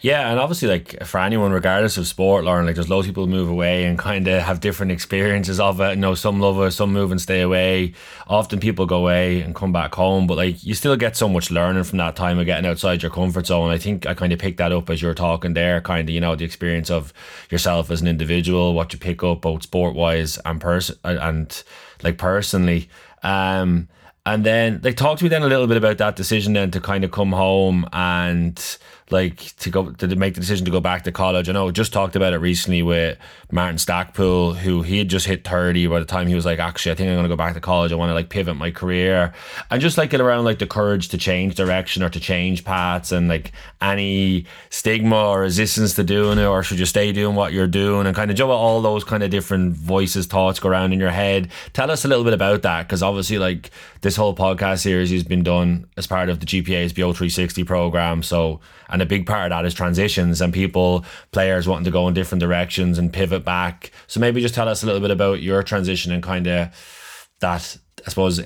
Yeah, and obviously, like for anyone, regardless of sport, Lauren, like there's loads of people move away and kind of have different experiences of it. You know, some love it, some move and stay away. Often people go away and come back home, but like you still get so much learning from that time of getting outside your comfort zone. I think I kind of picked that up as you're talking there, kind of you know the experience of yourself as an individual, what you pick up both sport wise and person and like personally. Um, and then like talk to me then a little bit about that decision then to kind of come home and like to go to make the decision to go back to college. I know just talked about it recently with Martin Stackpool, who he had just hit 30 by the time he was like, actually, I think I'm to go back to college. I want to like pivot my career. And just like get around like the courage to change direction or to change paths and like any stigma or resistance to doing it or should you stay doing what you're doing and kind of Joe all those kind of different voices, thoughts go around in your head. Tell us a little bit about that because obviously like this whole podcast series has been done as part of the GPA's BEO 360 program. So, and a big part of that is transitions and people, players wanting to go in different directions and pivot back. So maybe just tell us a little bit about your transition and kind of that, I suppose,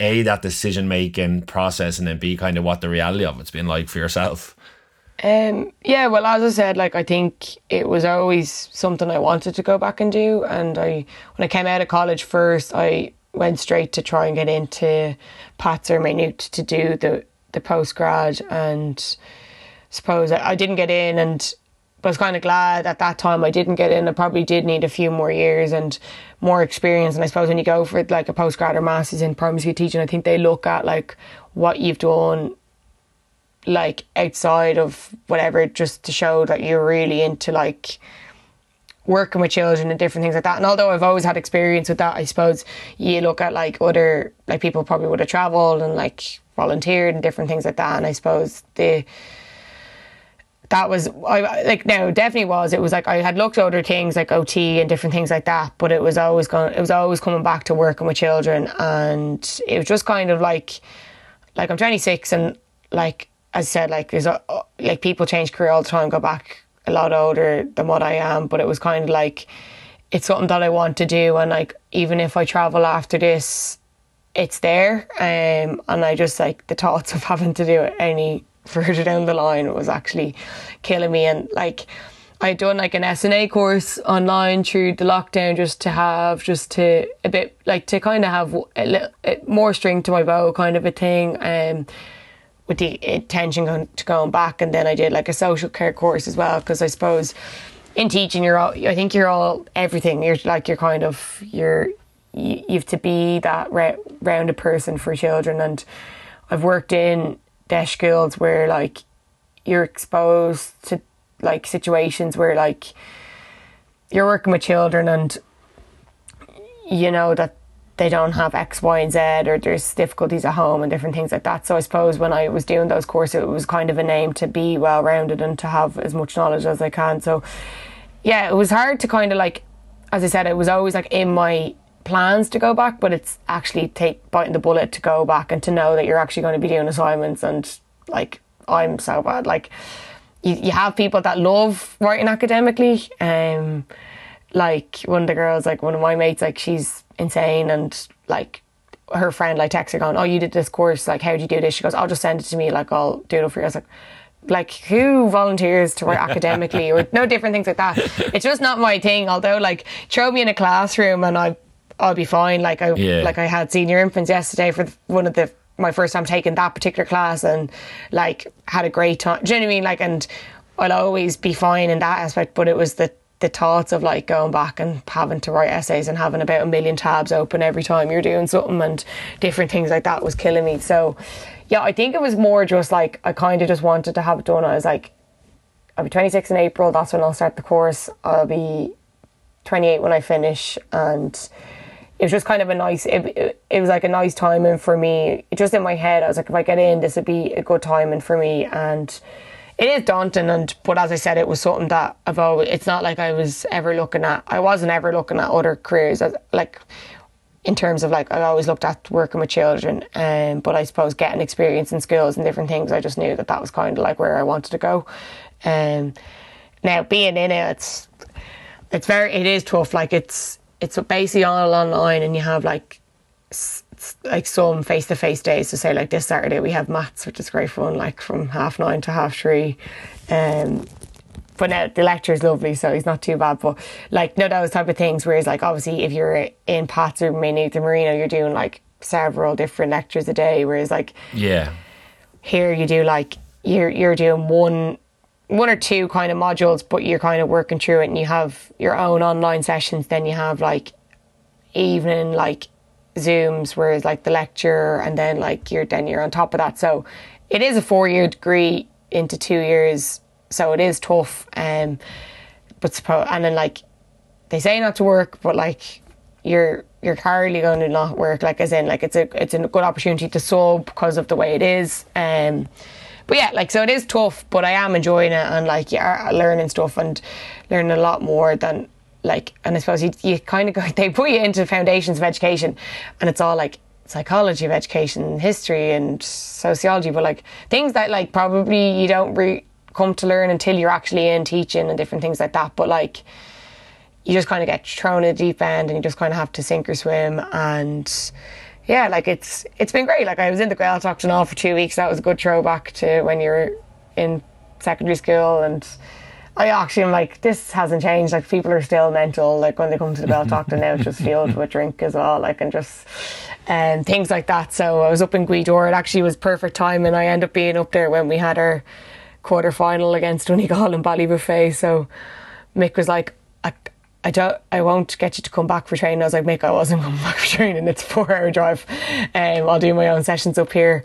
A, that decision making process and then B, kind of what the reality of it's been like for yourself. Um, yeah, well, as I said, like I think it was always something I wanted to go back and do. And I, when I came out of college first, I went straight to try and get into Pats or Maynooth to do the the post grad and suppose I, I didn't get in and I was kind of glad at that time I didn't get in. I probably did need a few more years and more experience. And I suppose when you go for like a postgrad or masters in primary school teaching, I think they look at like what you've done, like outside of whatever, just to show that you're really into like working with children and different things like that. And although I've always had experience with that, I suppose you look at like other like people probably would have travelled and like volunteered and different things like that. And I suppose the that was I like no definitely was it was like I had looked at other things like OT and different things like that but it was always going it was always coming back to working with children and it was just kind of like like I'm 26 and like I said like there's a, like people change career all the time go back a lot older than what I am but it was kind of like it's something that I want to do and like even if I travel after this it's there um, and I just like the thoughts of having to do it any [laughs] further down the line was actually killing me. And like, I'd done like an SNA course online through the lockdown just to have, just to a bit like to kind of have a little more string to my bow kind of a thing. Um, with the intention to going back, and then I did like a social care course as well because I suppose in teaching you're all I think you're all everything. You're like you're kind of you're you, you have to be that rounded person for children, and I've worked in deaf schools where like you're exposed to like situations where like you're working with children and you know that they don't have X, Y, and Z, or there's difficulties at home and different things like that. So I suppose when I was doing those courses, it was kind of a name to be well rounded and to have as much knowledge as I can. So yeah, it was hard to kind of like, as I said, it was always like in my plans to go back, but it's actually take biting the bullet to go back and to know that you're actually going to be doing assignments and like I'm so bad. Like you, you have people that love writing academically. Um, like one of the girls, like one of my mates, like she's insane and like her friend like texts her going, "Oh, you did this course. Like, how did you do this?" She goes, "I'll just send it to me. Like, I'll do it for you." I was like, like who volunteers to work academically or no different things like that. It's just not my thing. Although, like, throw me in a classroom and I I'll be fine. Like I yeah. like I had senior infants yesterday for one of the my first time taking that particular class and like had a great time. Do you know what I mean? Like and I'll always be fine in that aspect. But it was the the thoughts of like going back and having to write essays and having about a million tabs open every time you're doing something and different things like that was killing me. So yeah, I think it was more just like I kind of just wanted to have it done. I was like, I'll be 26 in April. That's when I'll start the course. I'll be 28 when I finish and it was just kind of a nice it, it, it, was like a nice timing for me just in my head i was like if i get in this would be a good timing for me and it is daunting and but as i said it was something that i've always it's not like i was ever looking at i wasn't ever looking at other careers as like in terms of like I always looked at working with children, um, but I suppose getting experience and skills and different things, I just knew that that was kind of like where I wanted to go. Um, now being in it, it's it's very it is tough. Like it's it's basically all online and you have like like some face to face days. So say like this Saturday we have maths, which is great fun, like from half nine to half three. Um, but now the lecture is lovely, so he's not too bad. But like no those type of things. Whereas like obviously if you're in Pats or Maynooth or Marino, you're doing like several different lectures a day. Whereas like yeah, here you do like you're you're doing one one or two kind of modules, but you're kind of working through it and you have your own online sessions. Then you have like evening like Zooms, whereas like the lecture and then like you're then you're on top of that. So it is a four year degree into two years. So it is tough. Um but suppose and then like they say not to work, but like you're you're hardly going to not work. Like as in like it's a it's a good opportunity to sub because of the way it is. Um but yeah, like so it is tough, but I am enjoying it and like yeah, learning stuff and learning a lot more than like. And I suppose you, you kind of go [laughs] they put you into foundations of education, and it's all like psychology of education, history, and sociology, but like things that like probably you don't re- come to learn until you're actually in teaching and different things like that. But like you just kind of get thrown in the deep end and you just kind of have to sink or swim and yeah, like it's it's been great. Like I was in the Gaeltacht and all for two weeks. That was a good throwback to when you were in secondary school and I actually am like, this hasn't changed. Like people are still mental. Like when they come to the Gaeltacht and now it's just [laughs] filled with drink as well. Like and just and um, things like that. So I was up in Gweedore. It actually was perfect time, and I ended up being up there when we had our quarter final against Donegal and Ballybofey. So Mick was like, I don't, I won't get you to come back for training. I was like, Mick, I wasn't [laughs] coming back for training. It's a four hour drive. Um, I'll do my own sessions up here.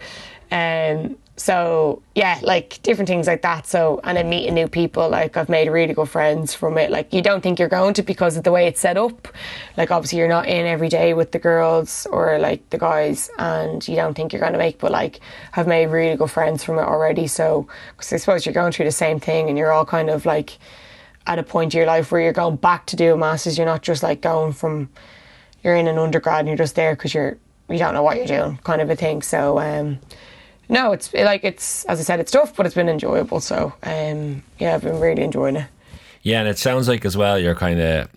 Um, so yeah, like different things like that. So and then meeting new people, like I've made really good friends from it. Like you don't think you're going to because of the way it's set up. Like obviously you're not in every day with the girls or like the guys, and you don't think you're going to make. But like have made really good friends from it already. So because I suppose you're going through the same thing, and you're all kind of like at a point in your life where you're going back to do a masters. You're not just like going from you're in an undergrad and you're just there because you're you don't know what you're doing, kind of a thing. So. um no, it's like it's as I said, it's tough, but it's been enjoyable. So um, yeah, I've been really enjoying it. Yeah, and it sounds like as well you're kind of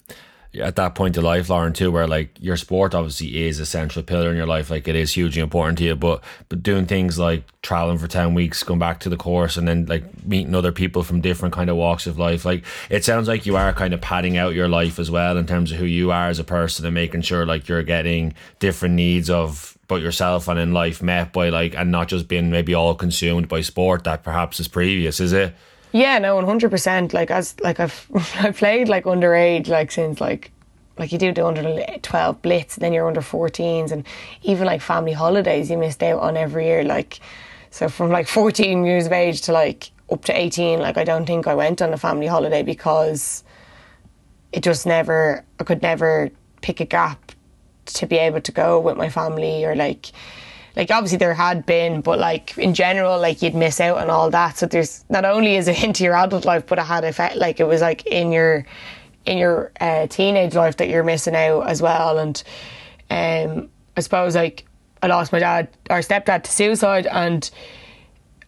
at that point of life, Lauren, too, where like your sport obviously is a central pillar in your life, like it is hugely important to you. But but doing things like traveling for ten weeks, going back to the course, and then like meeting other people from different kind of walks of life, like it sounds like you are kind of padding out your life as well in terms of who you are as a person and making sure like you're getting different needs of yourself and in life met by like and not just being maybe all consumed by sport that perhaps is previous, is it? Yeah, no, one hundred percent. Like as like I've [laughs] I played like underage like since like like you do the under twelve blitz, then you're under 14s, and even like family holidays you missed out on every year. Like so from like fourteen years of age to like up to eighteen, like I don't think I went on a family holiday because it just never I could never pick a gap to be able to go with my family or like like obviously there had been, but like in general, like you'd miss out on all that. So there's not only is it [laughs] into your adult life, but it had effect. Like it was like in your in your uh, teenage life that you're missing out as well. And um, I suppose like I lost my dad, our stepdad, to suicide, and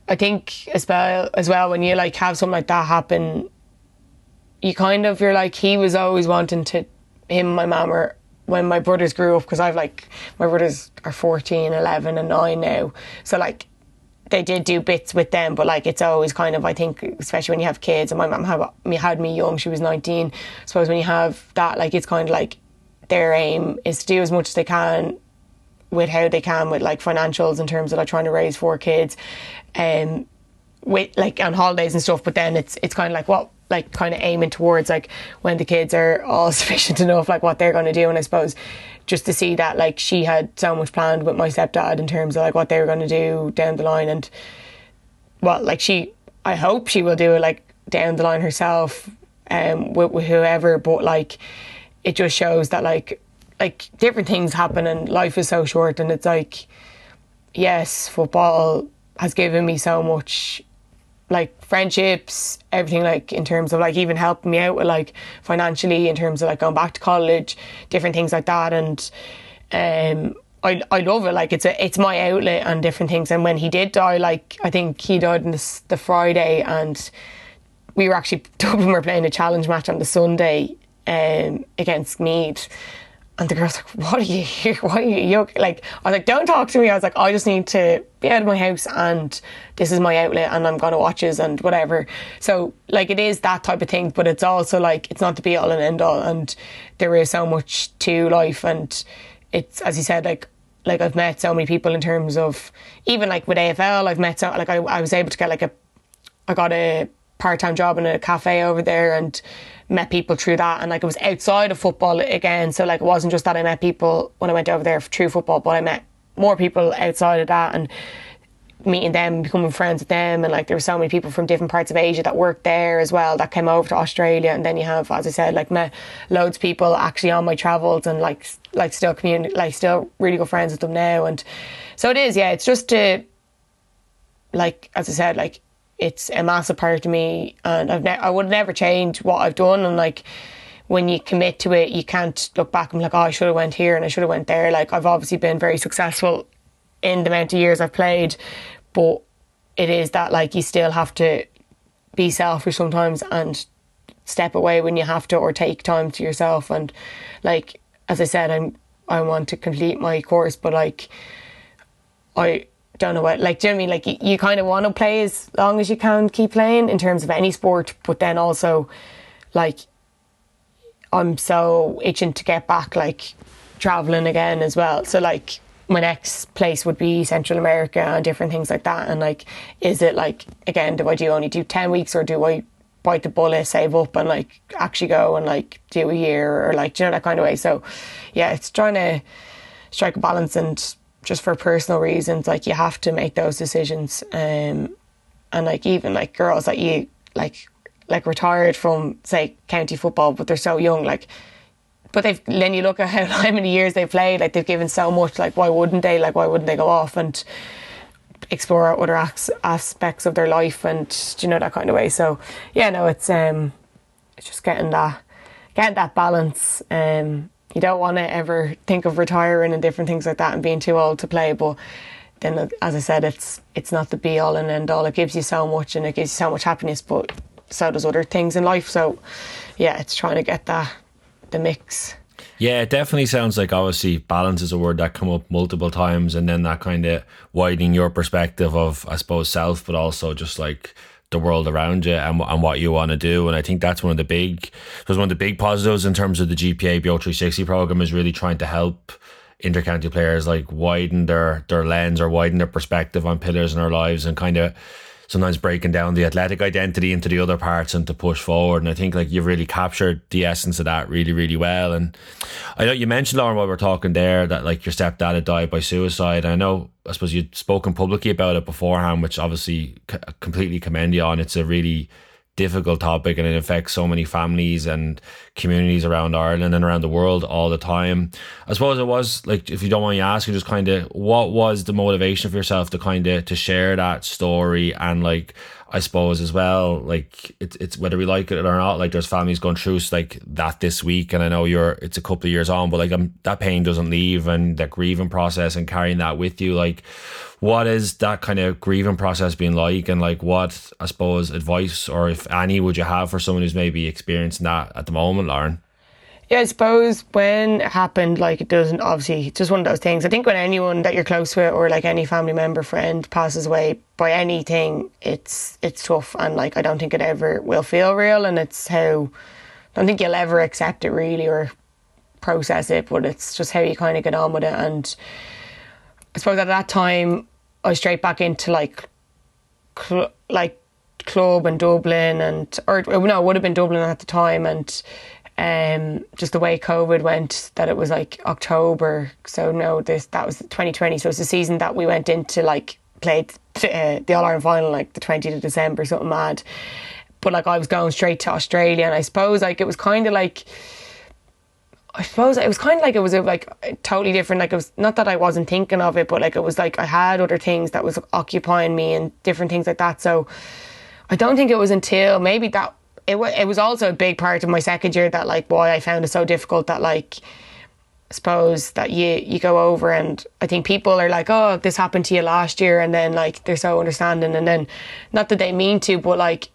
I think as well as well when you like have something like that happen, you kind of you're like he was always wanting to him, my mom were when my brothers grew up because I've like my brothers are 14 11 and 9 now. So like they did do bits with them but like it's always kind of I think especially when you have kids and my mum had me had me young she was 19 I suppose when you have that like it's kind of like their aim is to do as much as they can with how they can with like financials in terms of like trying to raise four kids and um, with like on holidays and stuff but then it's it's kind of like what like kind of aiming towards like when the kids are all [laughs] sufficient enough like what they're going to do. And I suppose just to see that like she had so much planned with my stepdad in terms of like what they were going to do down the line. And well like she I hope she will do it like down the line herself um with, with whoever. But like it just shows that like like different things happen and life is so short. And it's like yes football has given me so much like friendships, everything like in terms of like even helping me out with like financially in terms of like going back to college, different things like that. And um I, I love it. Like it's a it's my outlet and different things. And when he did die like I think he died on the, the Friday. And we were actually [laughs] Dublin were playing a challenge match on the Sunday um, against Meath and the girl's like, "What are you here? [laughs] Why are you?" Like, I was like, "Don't talk to me." I was like, "I just need to be out of my house, and this is my outlet, and I'm gonna watch it and whatever." So, like, it is that type of thing, but it's also like it's not the be all and end all, and there is so much to life, and it's as you said, like, like I've met so many people in terms of even like with AFL, I've met so like I, I was able to get like a, I got a part time job in a cafe over there, and met people through that. And like it was outside of football again. So like it wasn't just that I met people when I went over there through football but I met more people outside of that and meeting them becoming friends with them. And like there were so many people from different parts of Asia that worked there as well that came over to Australia. And then you have as I said like met loads of people actually on my travels and like like still community like still really good friends with them now. And so it is yeah it's just to like as I said like it's a massive part of me, and I've ne- I would never change what I've done. And like when you commit to it, you can't look back and be like, oh, I should have went here and I should have went there. Like I've obviously been very successful in the amount of years I've played, but it is that like you still have to be selfish sometimes and step away when you have to or take time to yourself and like as I said I'm I want to complete my course but like I don't know what like do you know I mean? Like you, you kind of want to play as long as you can keep playing in terms of any sport but then also like I'm so itching to get back like traveling again as well. So like my next place would be Central America and different things like that. And like is it like again do I do only do 10 weeks or do I bite the bullet save up and like actually go and like do a year or like do you know that kind of way? So yeah it's trying to strike a balance and just for personal reasons, like you have to make those decisions. Um, and like even like girls that you like like retired from say county football, but they're so young, like. But they've then you look at how, [laughs] how many years they've played, like they've given so much. Like why wouldn't they? Like why wouldn't they go off and explore other as- aspects of their life and you know that kind of way. So yeah, no, it's um, it's just getting that getting that balance. Um, you don't want to ever think of retiring and different things like that and being too old to play, but then as I said, it's it's not the be all and end all. It gives you so much and it gives you so much happiness, but so does other things in life. So yeah, it's trying to get that the mix. Yeah, it definitely sounds like obviously balance is a word that come up multiple times, and then that kind of widening your perspective of, I suppose, self, but also just like the world around you and, and what you want to do. And I think that's one of the big, was one of the big positives in terms of the GPA BEO 360 program is really trying to help intercounty players like widen their their lens or widen their perspective on pillars in their lives and kind of sometimes breaking down the athletic identity into the other parts and to push forward. And I think like you've really captured the essence of that really, really well. And I know you mentioned Lauren while we are talking there that like your stepdad had died by suicide. I know I suppose you'd spoken publicly about it beforehand, which obviously c- completely commend you on. It's a really difficult topic and it affects so many families and communities around Ireland and around the world all the time. I suppose it was like if you don't mind me asking, just kind of what was the motivation for yourself to kind of to share that story and like I suppose as well, like it's it's whether we like it or not, like there's families going through like that this week, and I know you're it's a couple of years on, but like I'm, that pain doesn't leave, and the grieving process and carrying that with you, like what is that kind of grieving process being like, and like what I suppose advice or if any would you have for someone who's maybe experiencing that at the moment, Lauren? Yeah, I suppose when it happened, like it doesn't obviously it's just one of those things. I think when anyone that you're close with or like any family member, friend passes away by anything, it's it's tough and like I don't think it ever will feel real and it's how I don't think you'll ever accept it really or process it, but it's just how you kind of get on with it. And I suppose at that time I was straight back into like cl- like club in Dublin and or no, it would have been Dublin at the time and um, just the way COVID went, that it was like October. So no, this that was 2020. So it's the season that we went into like played uh, the All Ireland final like the 20th of December, something mad. But like I was going straight to Australia, and I suppose like it was kind of like. I suppose it was kind of like it was a, like totally different. Like it was not that I wasn't thinking of it, but like it was like I had other things that was occupying me and different things like that. So I don't think it was until maybe that it, it was also a big part of my second year that like why I found it so difficult that like I suppose that you you go over and I think people are like oh this happened to you last year and then like they're so understanding and then not that they mean to but like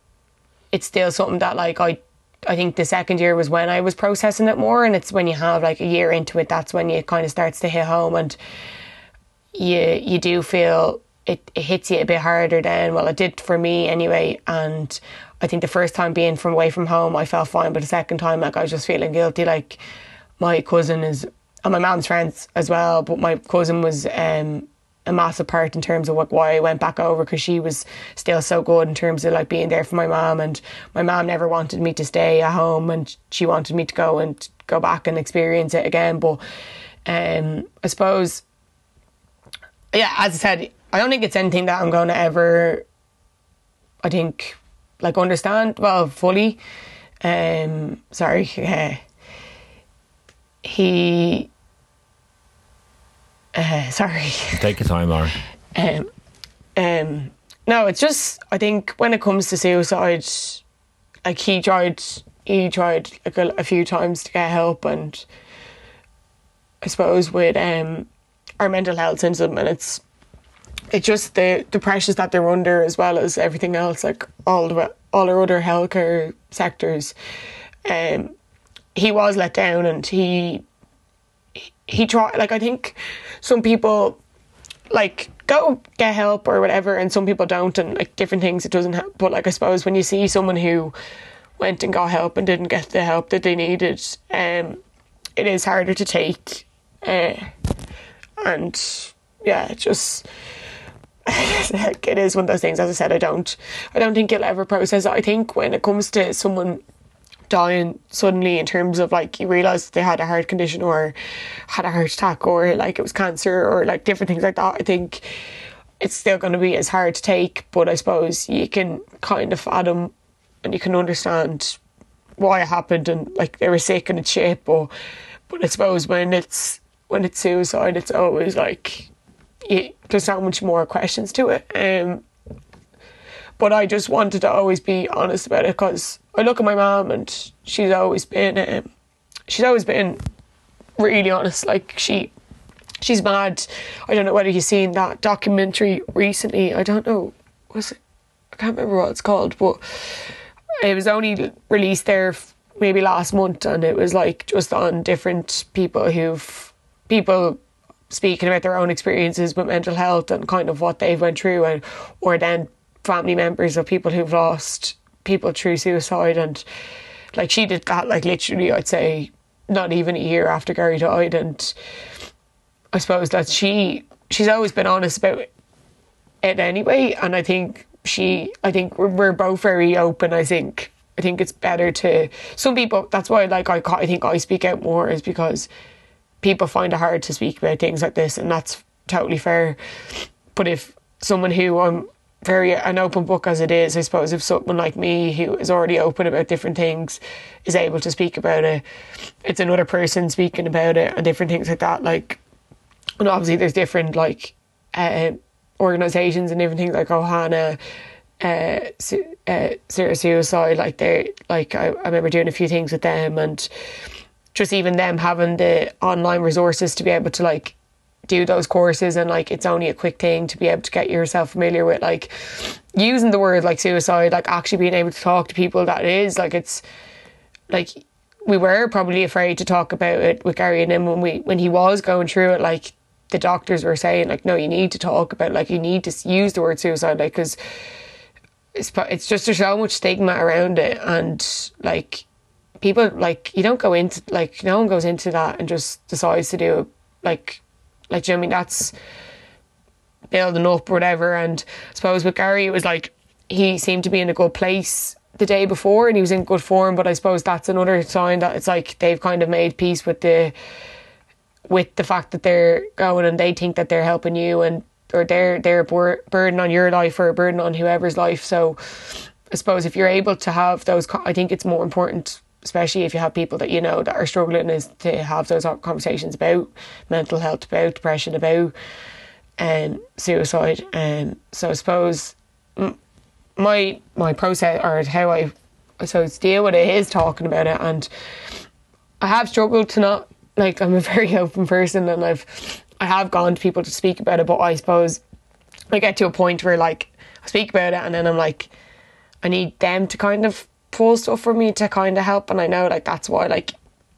it's still something that like I I think the second year was when I was processing it more and it's when you have like a year into it that's when you kind of starts to hit home and you you do feel it, it hits you a bit harder then. Well it did for me anyway and I think the first time being from away from home, I felt fine, but the second time, like I was just feeling guilty. Like my cousin is, and my mom's friends as well, but my cousin was um, a massive part in terms of like why I went back over because she was still so good in terms of like being there for my mom, and my mom never wanted me to stay at home, and she wanted me to go and go back and experience it again. But um, I suppose, yeah, as I said, I don't think it's anything that I'm going to ever. I think like understand well fully. Um, sorry, uh, he. Uh, [laughs] sorry. Take your time, Lauren. Um, um, no, it's just I think when it comes to suicide, like he tried, he tried like a, a few times to get help, and I suppose with um, our mental health system, and it's it's just the the pressures that they're under as well as everything else, like all the all our other healthcare sectors. Um, he was let down, and he he, tried. Like I think some people like go get help or whatever, and some people don't, and like different things it doesn't help. But like I suppose when you see someone who went and got help and didn't get the help that they needed, um, it is harder to take. Uh, and yeah, just [laughs] it is one of those things. As I said, I don't, I don't think you'll ever process it. I think when it comes to someone dying suddenly in terms of like you realize they had a heart condition or had a heart attack or like it was cancer or like different things like that. I think it's still going to be as hard to take, but I suppose you can kind of fathom and you can understand why it happened and like they were sick and it's shit. But but I suppose when it's when it's suicide, it's always like there's so much more questions to it. Um, but I just wanted to always be honest about it because I look at my mom and she's always been um, she's always been really honest. Like she she's mad. I don't know whether you've seen that documentary recently. I don't know. Was it? I can't remember what it's called, but it was only released there maybe last month, and it was like just on different people who've people speaking about their own experiences with mental health and kind of what they've went through, and or then family members of people who've lost people through suicide, and like she did that like literally, I'd say not even a year after Gary died, and I suppose that she she's always been honest about it anyway, and I think she I think we're, we're both very open. I think I think it's better to some people. That's why like I I think I speak out more is because people find it hard to speak about things like this, and that's totally fair. But if someone who I'm very an open book as it is, I suppose if someone like me who is already open about different things is able to speak about it, it's another person speaking about it and different things like that. Like and obviously there's different like uh, organizations and different things like Ohana, uh, uh, Suicide. Like they like I, I remember doing a few things with them and just even them having the online resources to be able to like do those courses and like it's only a quick thing to be able to get yourself familiar with like using the word like suicide like actually being able to talk to people that is like it's like we were probably afraid to talk about it with Gary and him when we when he was going through it like the doctors were saying like no you need to talk about like you need to use the word suicide like because it's, it's just there's so much stigma around it and like people like you don't go into like no one goes into that and just decides to do like like you know I mean? That's building up or whatever. And I suppose with Gary it was like he seemed to be in a good place the day before and he was in good form. But I suppose that's another sign that it's like they've kind of made peace with the with the fact that they're going and they think that they're helping you and or they're they're a burden on your life or a burden on whoever's life. So I suppose if you're able to have those, I think it's more important, especially if you have people that you know that are struggling, is to have those conversations about mental health, about depression, about um, suicide. And um, so I suppose my my process or how I suppose deal with it is talking about it, and I have struggled to not like I'm a [laughs] very open person and I've I have gone to people to speak about it, but I suppose I get to a point where like I speak about it and then I'm like I need them to kind of pull stuff for me to kind of help and I know like that's why like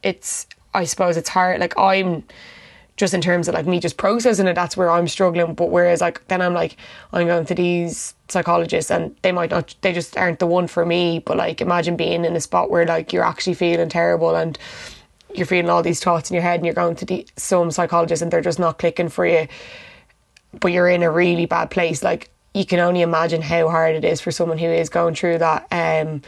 it's I suppose it's hard like I'm just in terms of like me just processing it that's where I'm struggling but whereas like then I'm like I'm going to these psychologists and they might not they just aren't the one for me but like imagine being in a spot where like you're actually feeling terrible and you're feeling all these thoughts in your head and you're going to the, some psychologists and they're just not clicking for you, but you're in a really bad place. Like you can only imagine how hard it is for someone who is going through that. Um,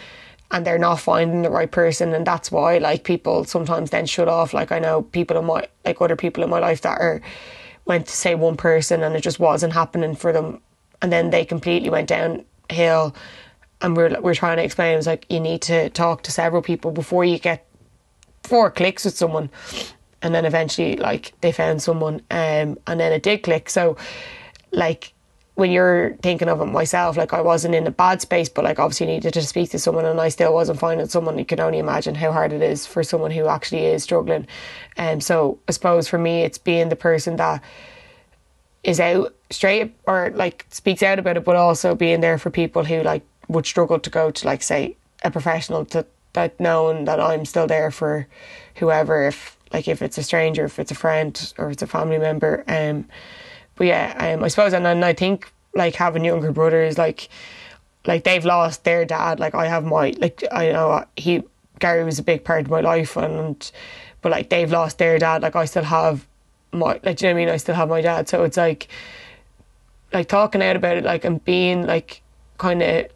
and they're not finding the right person and that's why like people sometimes then shut off. Like i know people in my like other people in my life that are went to say one person and it just wasn't happening for them and then they completely went downhill. And we're, we're trying to explain it was like you need to talk to several people before you get four clicks with someone. And then eventually like they found someone um, and then it did click. So like when you're thinking of it myself like I wasn't in a bad space but like obviously needed to speak to someone and I still wasn't finding someone you can only imagine how hard it is for someone who actually is struggling and um, so I suppose for me it's being the person that is out straight or like speaks out about it but also being there for people who like would struggle to go to like say a professional to that knowing that I'm still there for whoever, if like if it's a stranger, if it's a friend or it's a family member. Um, but yeah, um, I suppose, and then I think like having younger brothers, like like they've lost their dad. Like I have my like I know he Gary was a big part of my life, and but like they've lost their dad. Like I still have my like do you know what I mean? I still have my dad, so it's like like talking out about it, like and being like kind of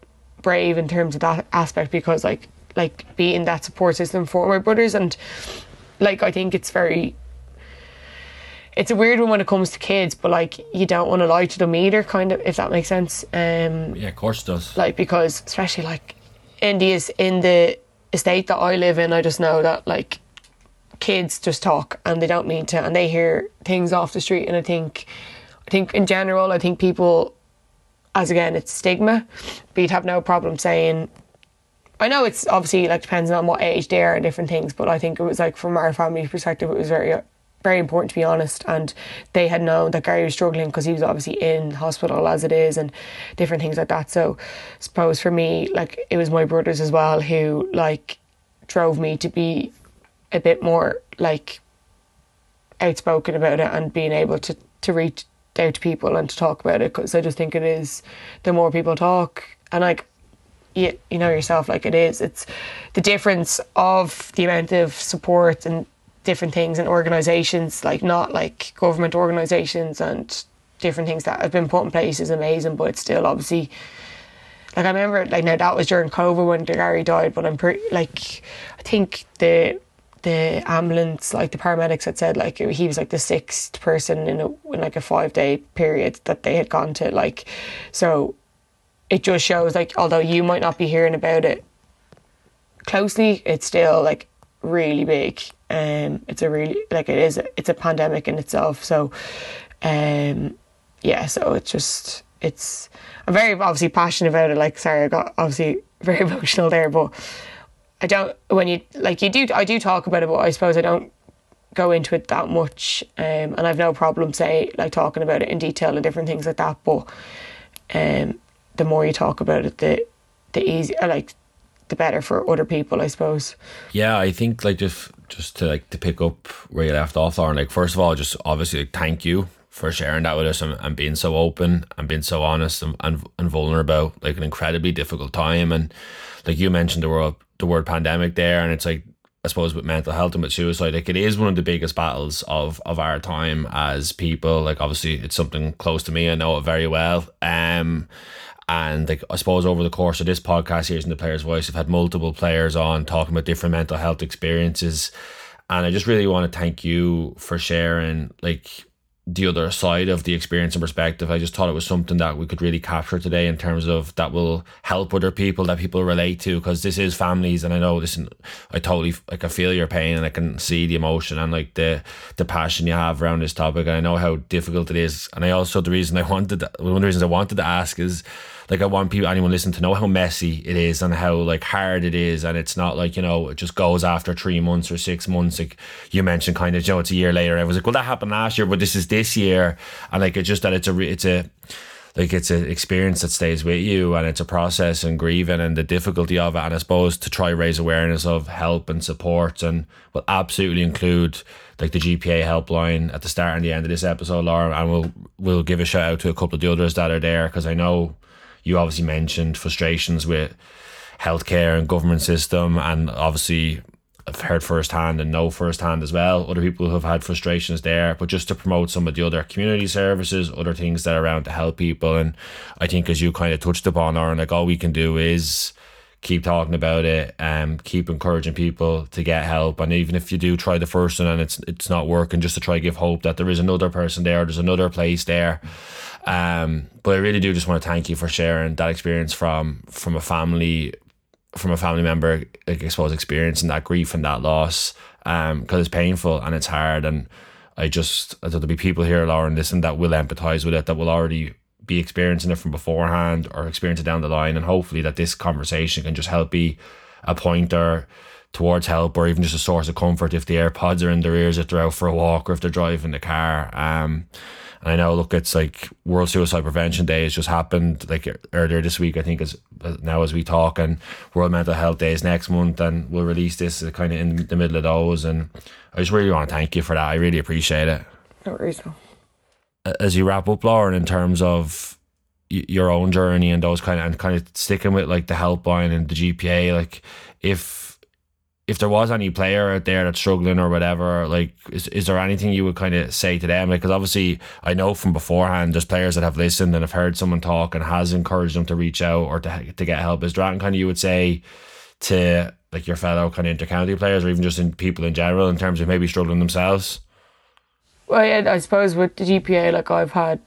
brave in terms of that aspect because like like being that support system for my brothers and like I think it's very it's a weird one when it comes to kids, but like you don't want to lie to them either, kind of, if that makes sense. Um, yeah, of course it does. Like because especially like India's in the estate that I live in, I just know that like kids just talk and they don't mean to, and they hear things off the street, and I think, I think in general, I think people, as again, it's stigma, but you'd have no problem saying. I know it's obviously like depends on what age they are and different things, but I think it was like from our family perspective, it was very very important to be honest. And they had known that Gary was struggling because he was obviously in hospital as it is and different things like that. So, I suppose for me, like it was my brothers as well who like drove me to be a bit more like outspoken about it and being able to to reach out to people and to talk about it because I just think it is the more people talk and like you, you know yourself like it is it's the difference of the amount of support and different things and organisations, like not like government organisations and different things that have been put in place is amazing, but it's still obviously like I remember like now that was during COVID when Gary died, but I'm pretty like I think the the ambulance like the paramedics had said like he was like the sixth person in a in like a five day period that they had gone to like so it just shows like although you might not be hearing about it closely it's still like really big um, it's a really like it is. It's a pandemic in itself. So, um, yeah. So it's just it's. I'm very obviously passionate about it. Like, sorry, I got obviously [laughs] very emotional there, but I don't. When you like, you do. I do talk about it, but I suppose I don't go into it that much. Um, and I've no problem say like talking about it in detail and different things like that. But um, the more you talk about it, the the easy like the better for other people, I suppose. Yeah, I think like just just to like to pick up where you left off, Lauren. Like first of all, just obviously like, thank you for sharing that with us and, and being so open and being so honest and, and, and vulnerable like an incredibly difficult time. And like you mentioned the word the word pandemic there, and it's like I suppose with mental health and with suicide, like it is one of the biggest battles of of our time as people. Like obviously, it's something close to me. I know it very well. Um, and like I suppose over the course of this podcast, here's in the player's voice, I've had multiple players on talking about different mental health experiences. And I just really want to thank you for sharing like the other side of the experience and perspective. I just thought it was something that we could really capture today in terms of that will help other people that people relate to because this is families and I know listen I totally like I feel your pain and I can see the emotion and like the the passion you have around this topic and I know how difficult it is and I also the reason I wanted one of the reasons I wanted to ask is like I want people anyone listening to know how messy it is and how like hard it is. And it's not like you know it just goes after three months or six months. Like you mentioned kind of you know it's a year later. I was like well that happened last year but this is this year. And like it's just that it's a it's a like it's an experience that stays with you and it's a process and grieving and the difficulty of it. And I suppose to try raise awareness of help and support and will absolutely include like the GPA helpline at the start and the end of this episode Lauren. And we'll we'll give a shout out to a couple of the others that are there because I know you obviously mentioned frustrations with healthcare and government system, and obviously I've heard firsthand and know firsthand as well. Other people who have had frustrations there, but just to promote some of the other community services, other things that are around to help people. And I think as you kind of touched upon, Lauren, like all we can do is keep talking about it and um, keep encouraging people to get help and even if you do try the first one and it's it's not working just to try give hope that there is another person there there's another place there um, but I really do just want to thank you for sharing that experience from from a family from a family member I suppose experiencing that grief and that loss um because it's painful and it's hard and I just I thought there'll be people here Lauren listen that will empathize with it that will already be experiencing it from beforehand or experience it down the line and hopefully that this conversation can just help be a pointer towards help or even just a source of comfort if the AirPods are in their ears if they're out for a walk or if they're driving the car. Um, and I know, look, it's like World Suicide Prevention Day has just happened like earlier this week, I think, as now as we talk, and World Mental Health Day is next month, and we'll release this kind of in the middle of those. And I just really want to thank you for that. I really appreciate it. No worries as you wrap up, Lauren, in terms of your own journey and those kind of and kind of sticking with like the helpline and the GPA, like if if there was any player out there that's struggling or whatever, like is, is there anything you would kind of say to them? Because obviously, I know from beforehand, there's players that have listened and have heard someone talk and has encouraged them to reach out or to to get help. Is there anything kind of you would say to like your fellow kind of intercounty players or even just in people in general in terms of maybe struggling themselves? Well, yeah, I suppose with the GPA, like I've had,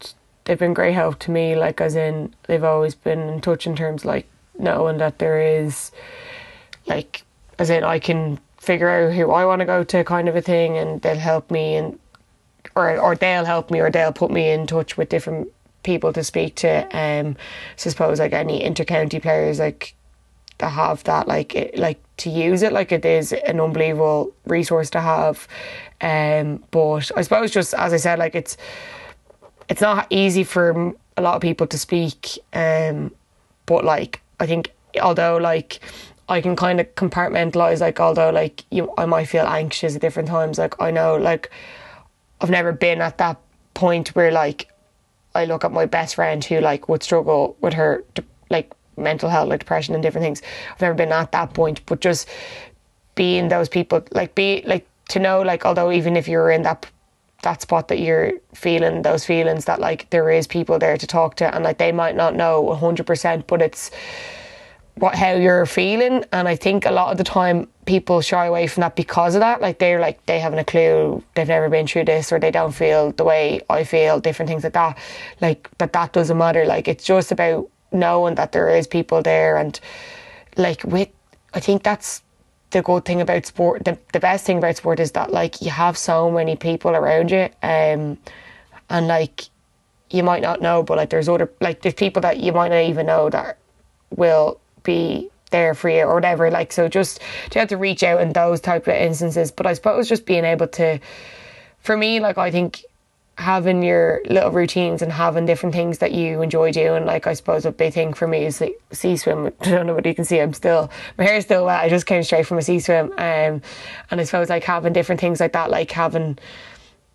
they've been great help to me. Like as in, they've always been in touch in terms like knowing that there is, like, as in I can figure out who I want to go to, kind of a thing, and they'll help me and or or they'll help me or they'll put me in touch with different people to speak to. Um, so suppose like any intercounty players like to have that like it, like to use it like it is an unbelievable resource to have. Um, but I suppose just as I said, like it's it's not easy for a lot of people to speak. Um, but like I think although like I can kind of compartmentalize like although like you I might feel anxious at different times like I know like I've never been at that point where like I look at my best friend who like would struggle with her like mental health, like depression and different things. I've never been at that point, but just being those people, like be like to know, like although even if you're in that that spot that you're feeling those feelings, that like there is people there to talk to, and like they might not know hundred percent, but it's what how you're feeling and I think a lot of the time people shy away from that because of that. Like they're like they haven't a clue they've never been through this or they don't feel the way I feel different things like that. Like that that doesn't matter. Like it's just about knowing that there is people there and like with I think that's the good thing about sport the, the best thing about sport is that like you have so many people around you um and like you might not know but like there's other like there's people that you might not even know that will be there for you or whatever. Like so, just to have to reach out in those type of instances. But I suppose just being able to, for me, like I think having your little routines and having different things that you enjoy doing. Like I suppose a big thing for me is like sea swim. [laughs] I don't know what you can see. I'm still my hair's still wet. I just came straight from a sea swim. Um, and I suppose like having different things like that, like having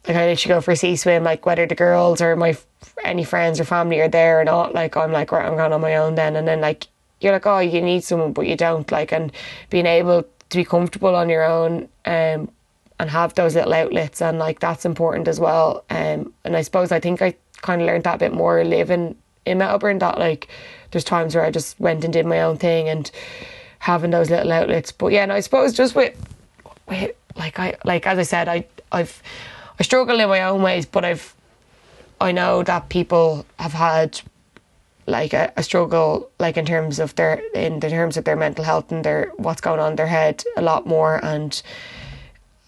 like I literally go for a sea swim, like whether the girls or my any friends or family are there or not. Like I'm like right, I'm going on my own then, and then like you're like, oh, you need someone, but you don't. Like, and being able to be comfortable on your own um, and have those little outlets, and like that's important as well. Um, and I suppose I think I kind of learned that a bit more living in Melbourne. That like, there's times where I just went and did my own thing and having those little outlets. But yeah, and I suppose just with, with like I like as I said, I I've I struggle in my own ways, but I've I know that people have had like a, a, struggle like in terms of their in the terms of their mental health and their what's going on in their head a lot more. And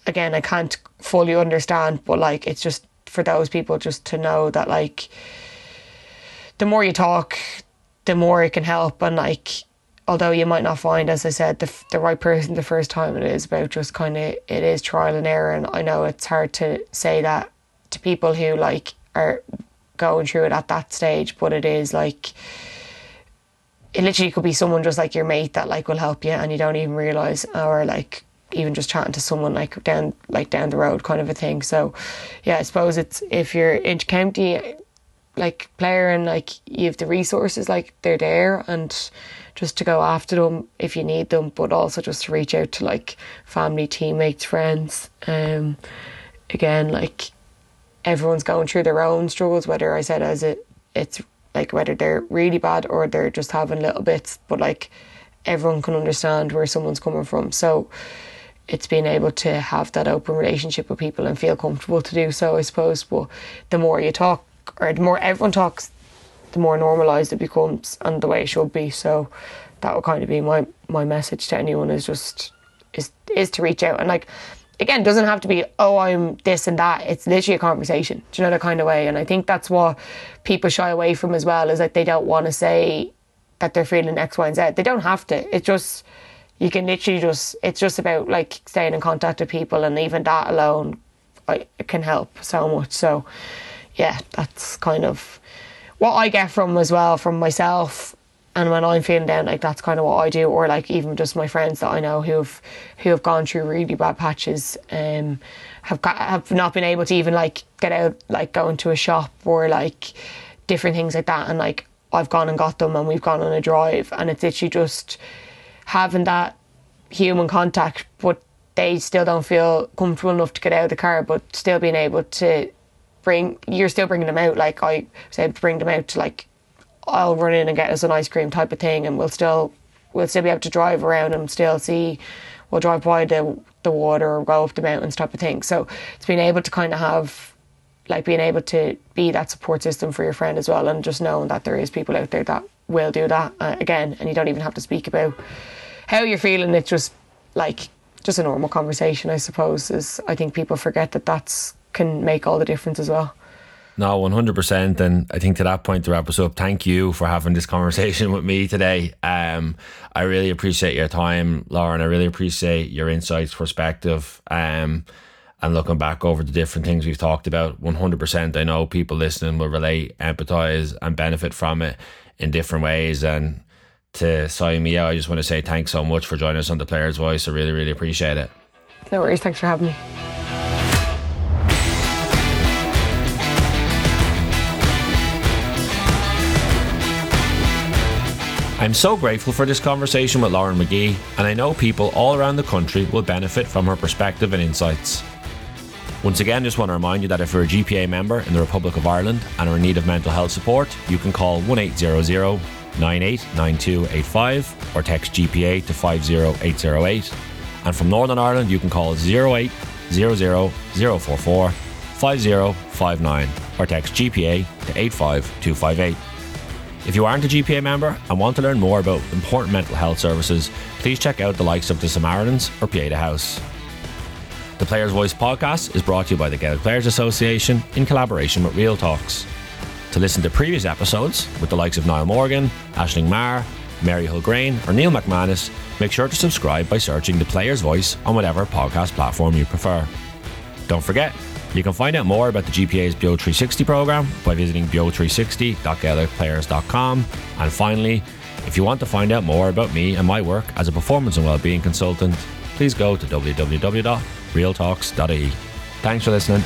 again I can't fully understand but like it's just for those people just to know that like the more you talk the more it can help. And like although you might not find as I said the, the right person the first time it is about just kind of it is trial and error. And I know it's hard to say that to people who like are going through it at that stage, but it is like it literally could be someone just like your mate that like will help you and you don't even realize or like even just chatting to someone like down like down the road kind of a thing. So yeah i suppose it's if you're in county like player and like you have the resources like they're there and just to go after them if you need them but also just to reach out to like family teammates friends um again like everyone's going through their own struggles, whether I said as it it's like whether they're really bad or they're just having little bits, but like everyone can understand where someone's coming from. So it's being able to have that open relationship with people and feel comfortable to do so, I suppose. But the more you talk or the more everyone talks, the more normalised it becomes and the way it should be. So that would kind of be my, my message to anyone is just is is to reach out and like again, doesn't have to be, oh, I'm this and that. It's literally a conversation. Do you know that kind of way? And I think that's what people shy away from as well is that they don't want to say that they're feeling X, Y, and Z. They don't have to. It's just, you can literally just, it's just about like staying in contact with people and even that alone like, it can help so much. So, yeah, that's kind of what I get from as well from myself and when I'm feeling down, like that's kind of what I do, or like even just my friends that I know who've who have gone through really bad patches, um, have got, have not been able to even like get out, like go into a shop or like different things like that, and like I've gone and got them, and we've gone on a drive, and it's literally just having that human contact, but they still don't feel comfortable enough to get out of the car, but still being able to bring, you're still bringing them out. Like I to bring them out to like I'll run in and get us an ice cream type of thing, and we'll still we'll still be able to drive around and still see. We'll drive by the the water or go up the mountains type of thing. So it's being able to kind of have like being able to be that support system for your friend as well, and just knowing that there is people out there that will do that uh, again, and you don't even have to speak about how you're feeling. It's just like just a normal conversation, I suppose. Is I think people forget that that's can make all the difference as well. No, 100%. And I think to that point to wrap us up, thank you for having this conversation [laughs] with me today. Um, I really appreciate your time, Lauren. I really appreciate your insights, perspective. Um, and looking back over the different things we've talked about, 100%, I know people listening will relate, empathize, and benefit from it in different ways. And to sign me out, I just want to say thanks so much for joining us on The Player's Voice. I really, really appreciate it. No worries. Thanks for having me. I'm so grateful for this conversation with Lauren Magee, and I know people all around the country will benefit from her perspective and insights. Once again, just want to remind you that if you're a GPA member in the Republic of Ireland and are in need of mental health support, you can call 1800 989285 or text GPA to 50808. And from Northern Ireland, you can call 0800 044 5059 or text GPA to 85258. If you aren't a GPA member and want to learn more about important mental health services, please check out the likes of the Samaritans or Pieta House. The Players Voice podcast is brought to you by the Gaelic Players Association in collaboration with Real Talks. To listen to previous episodes with the likes of Niall Morgan, Aisling Maher, Mary Hulgrain, or Neil McManus, make sure to subscribe by searching The Player's Voice on whatever podcast platform you prefer. Don't forget, you can find out more about the GPA's BEO 360 program by visiting beo360.gaelicplayers.com. And finally, if you want to find out more about me and my work as a performance and wellbeing consultant, please go to www.realtalks.ie. Thanks for listening.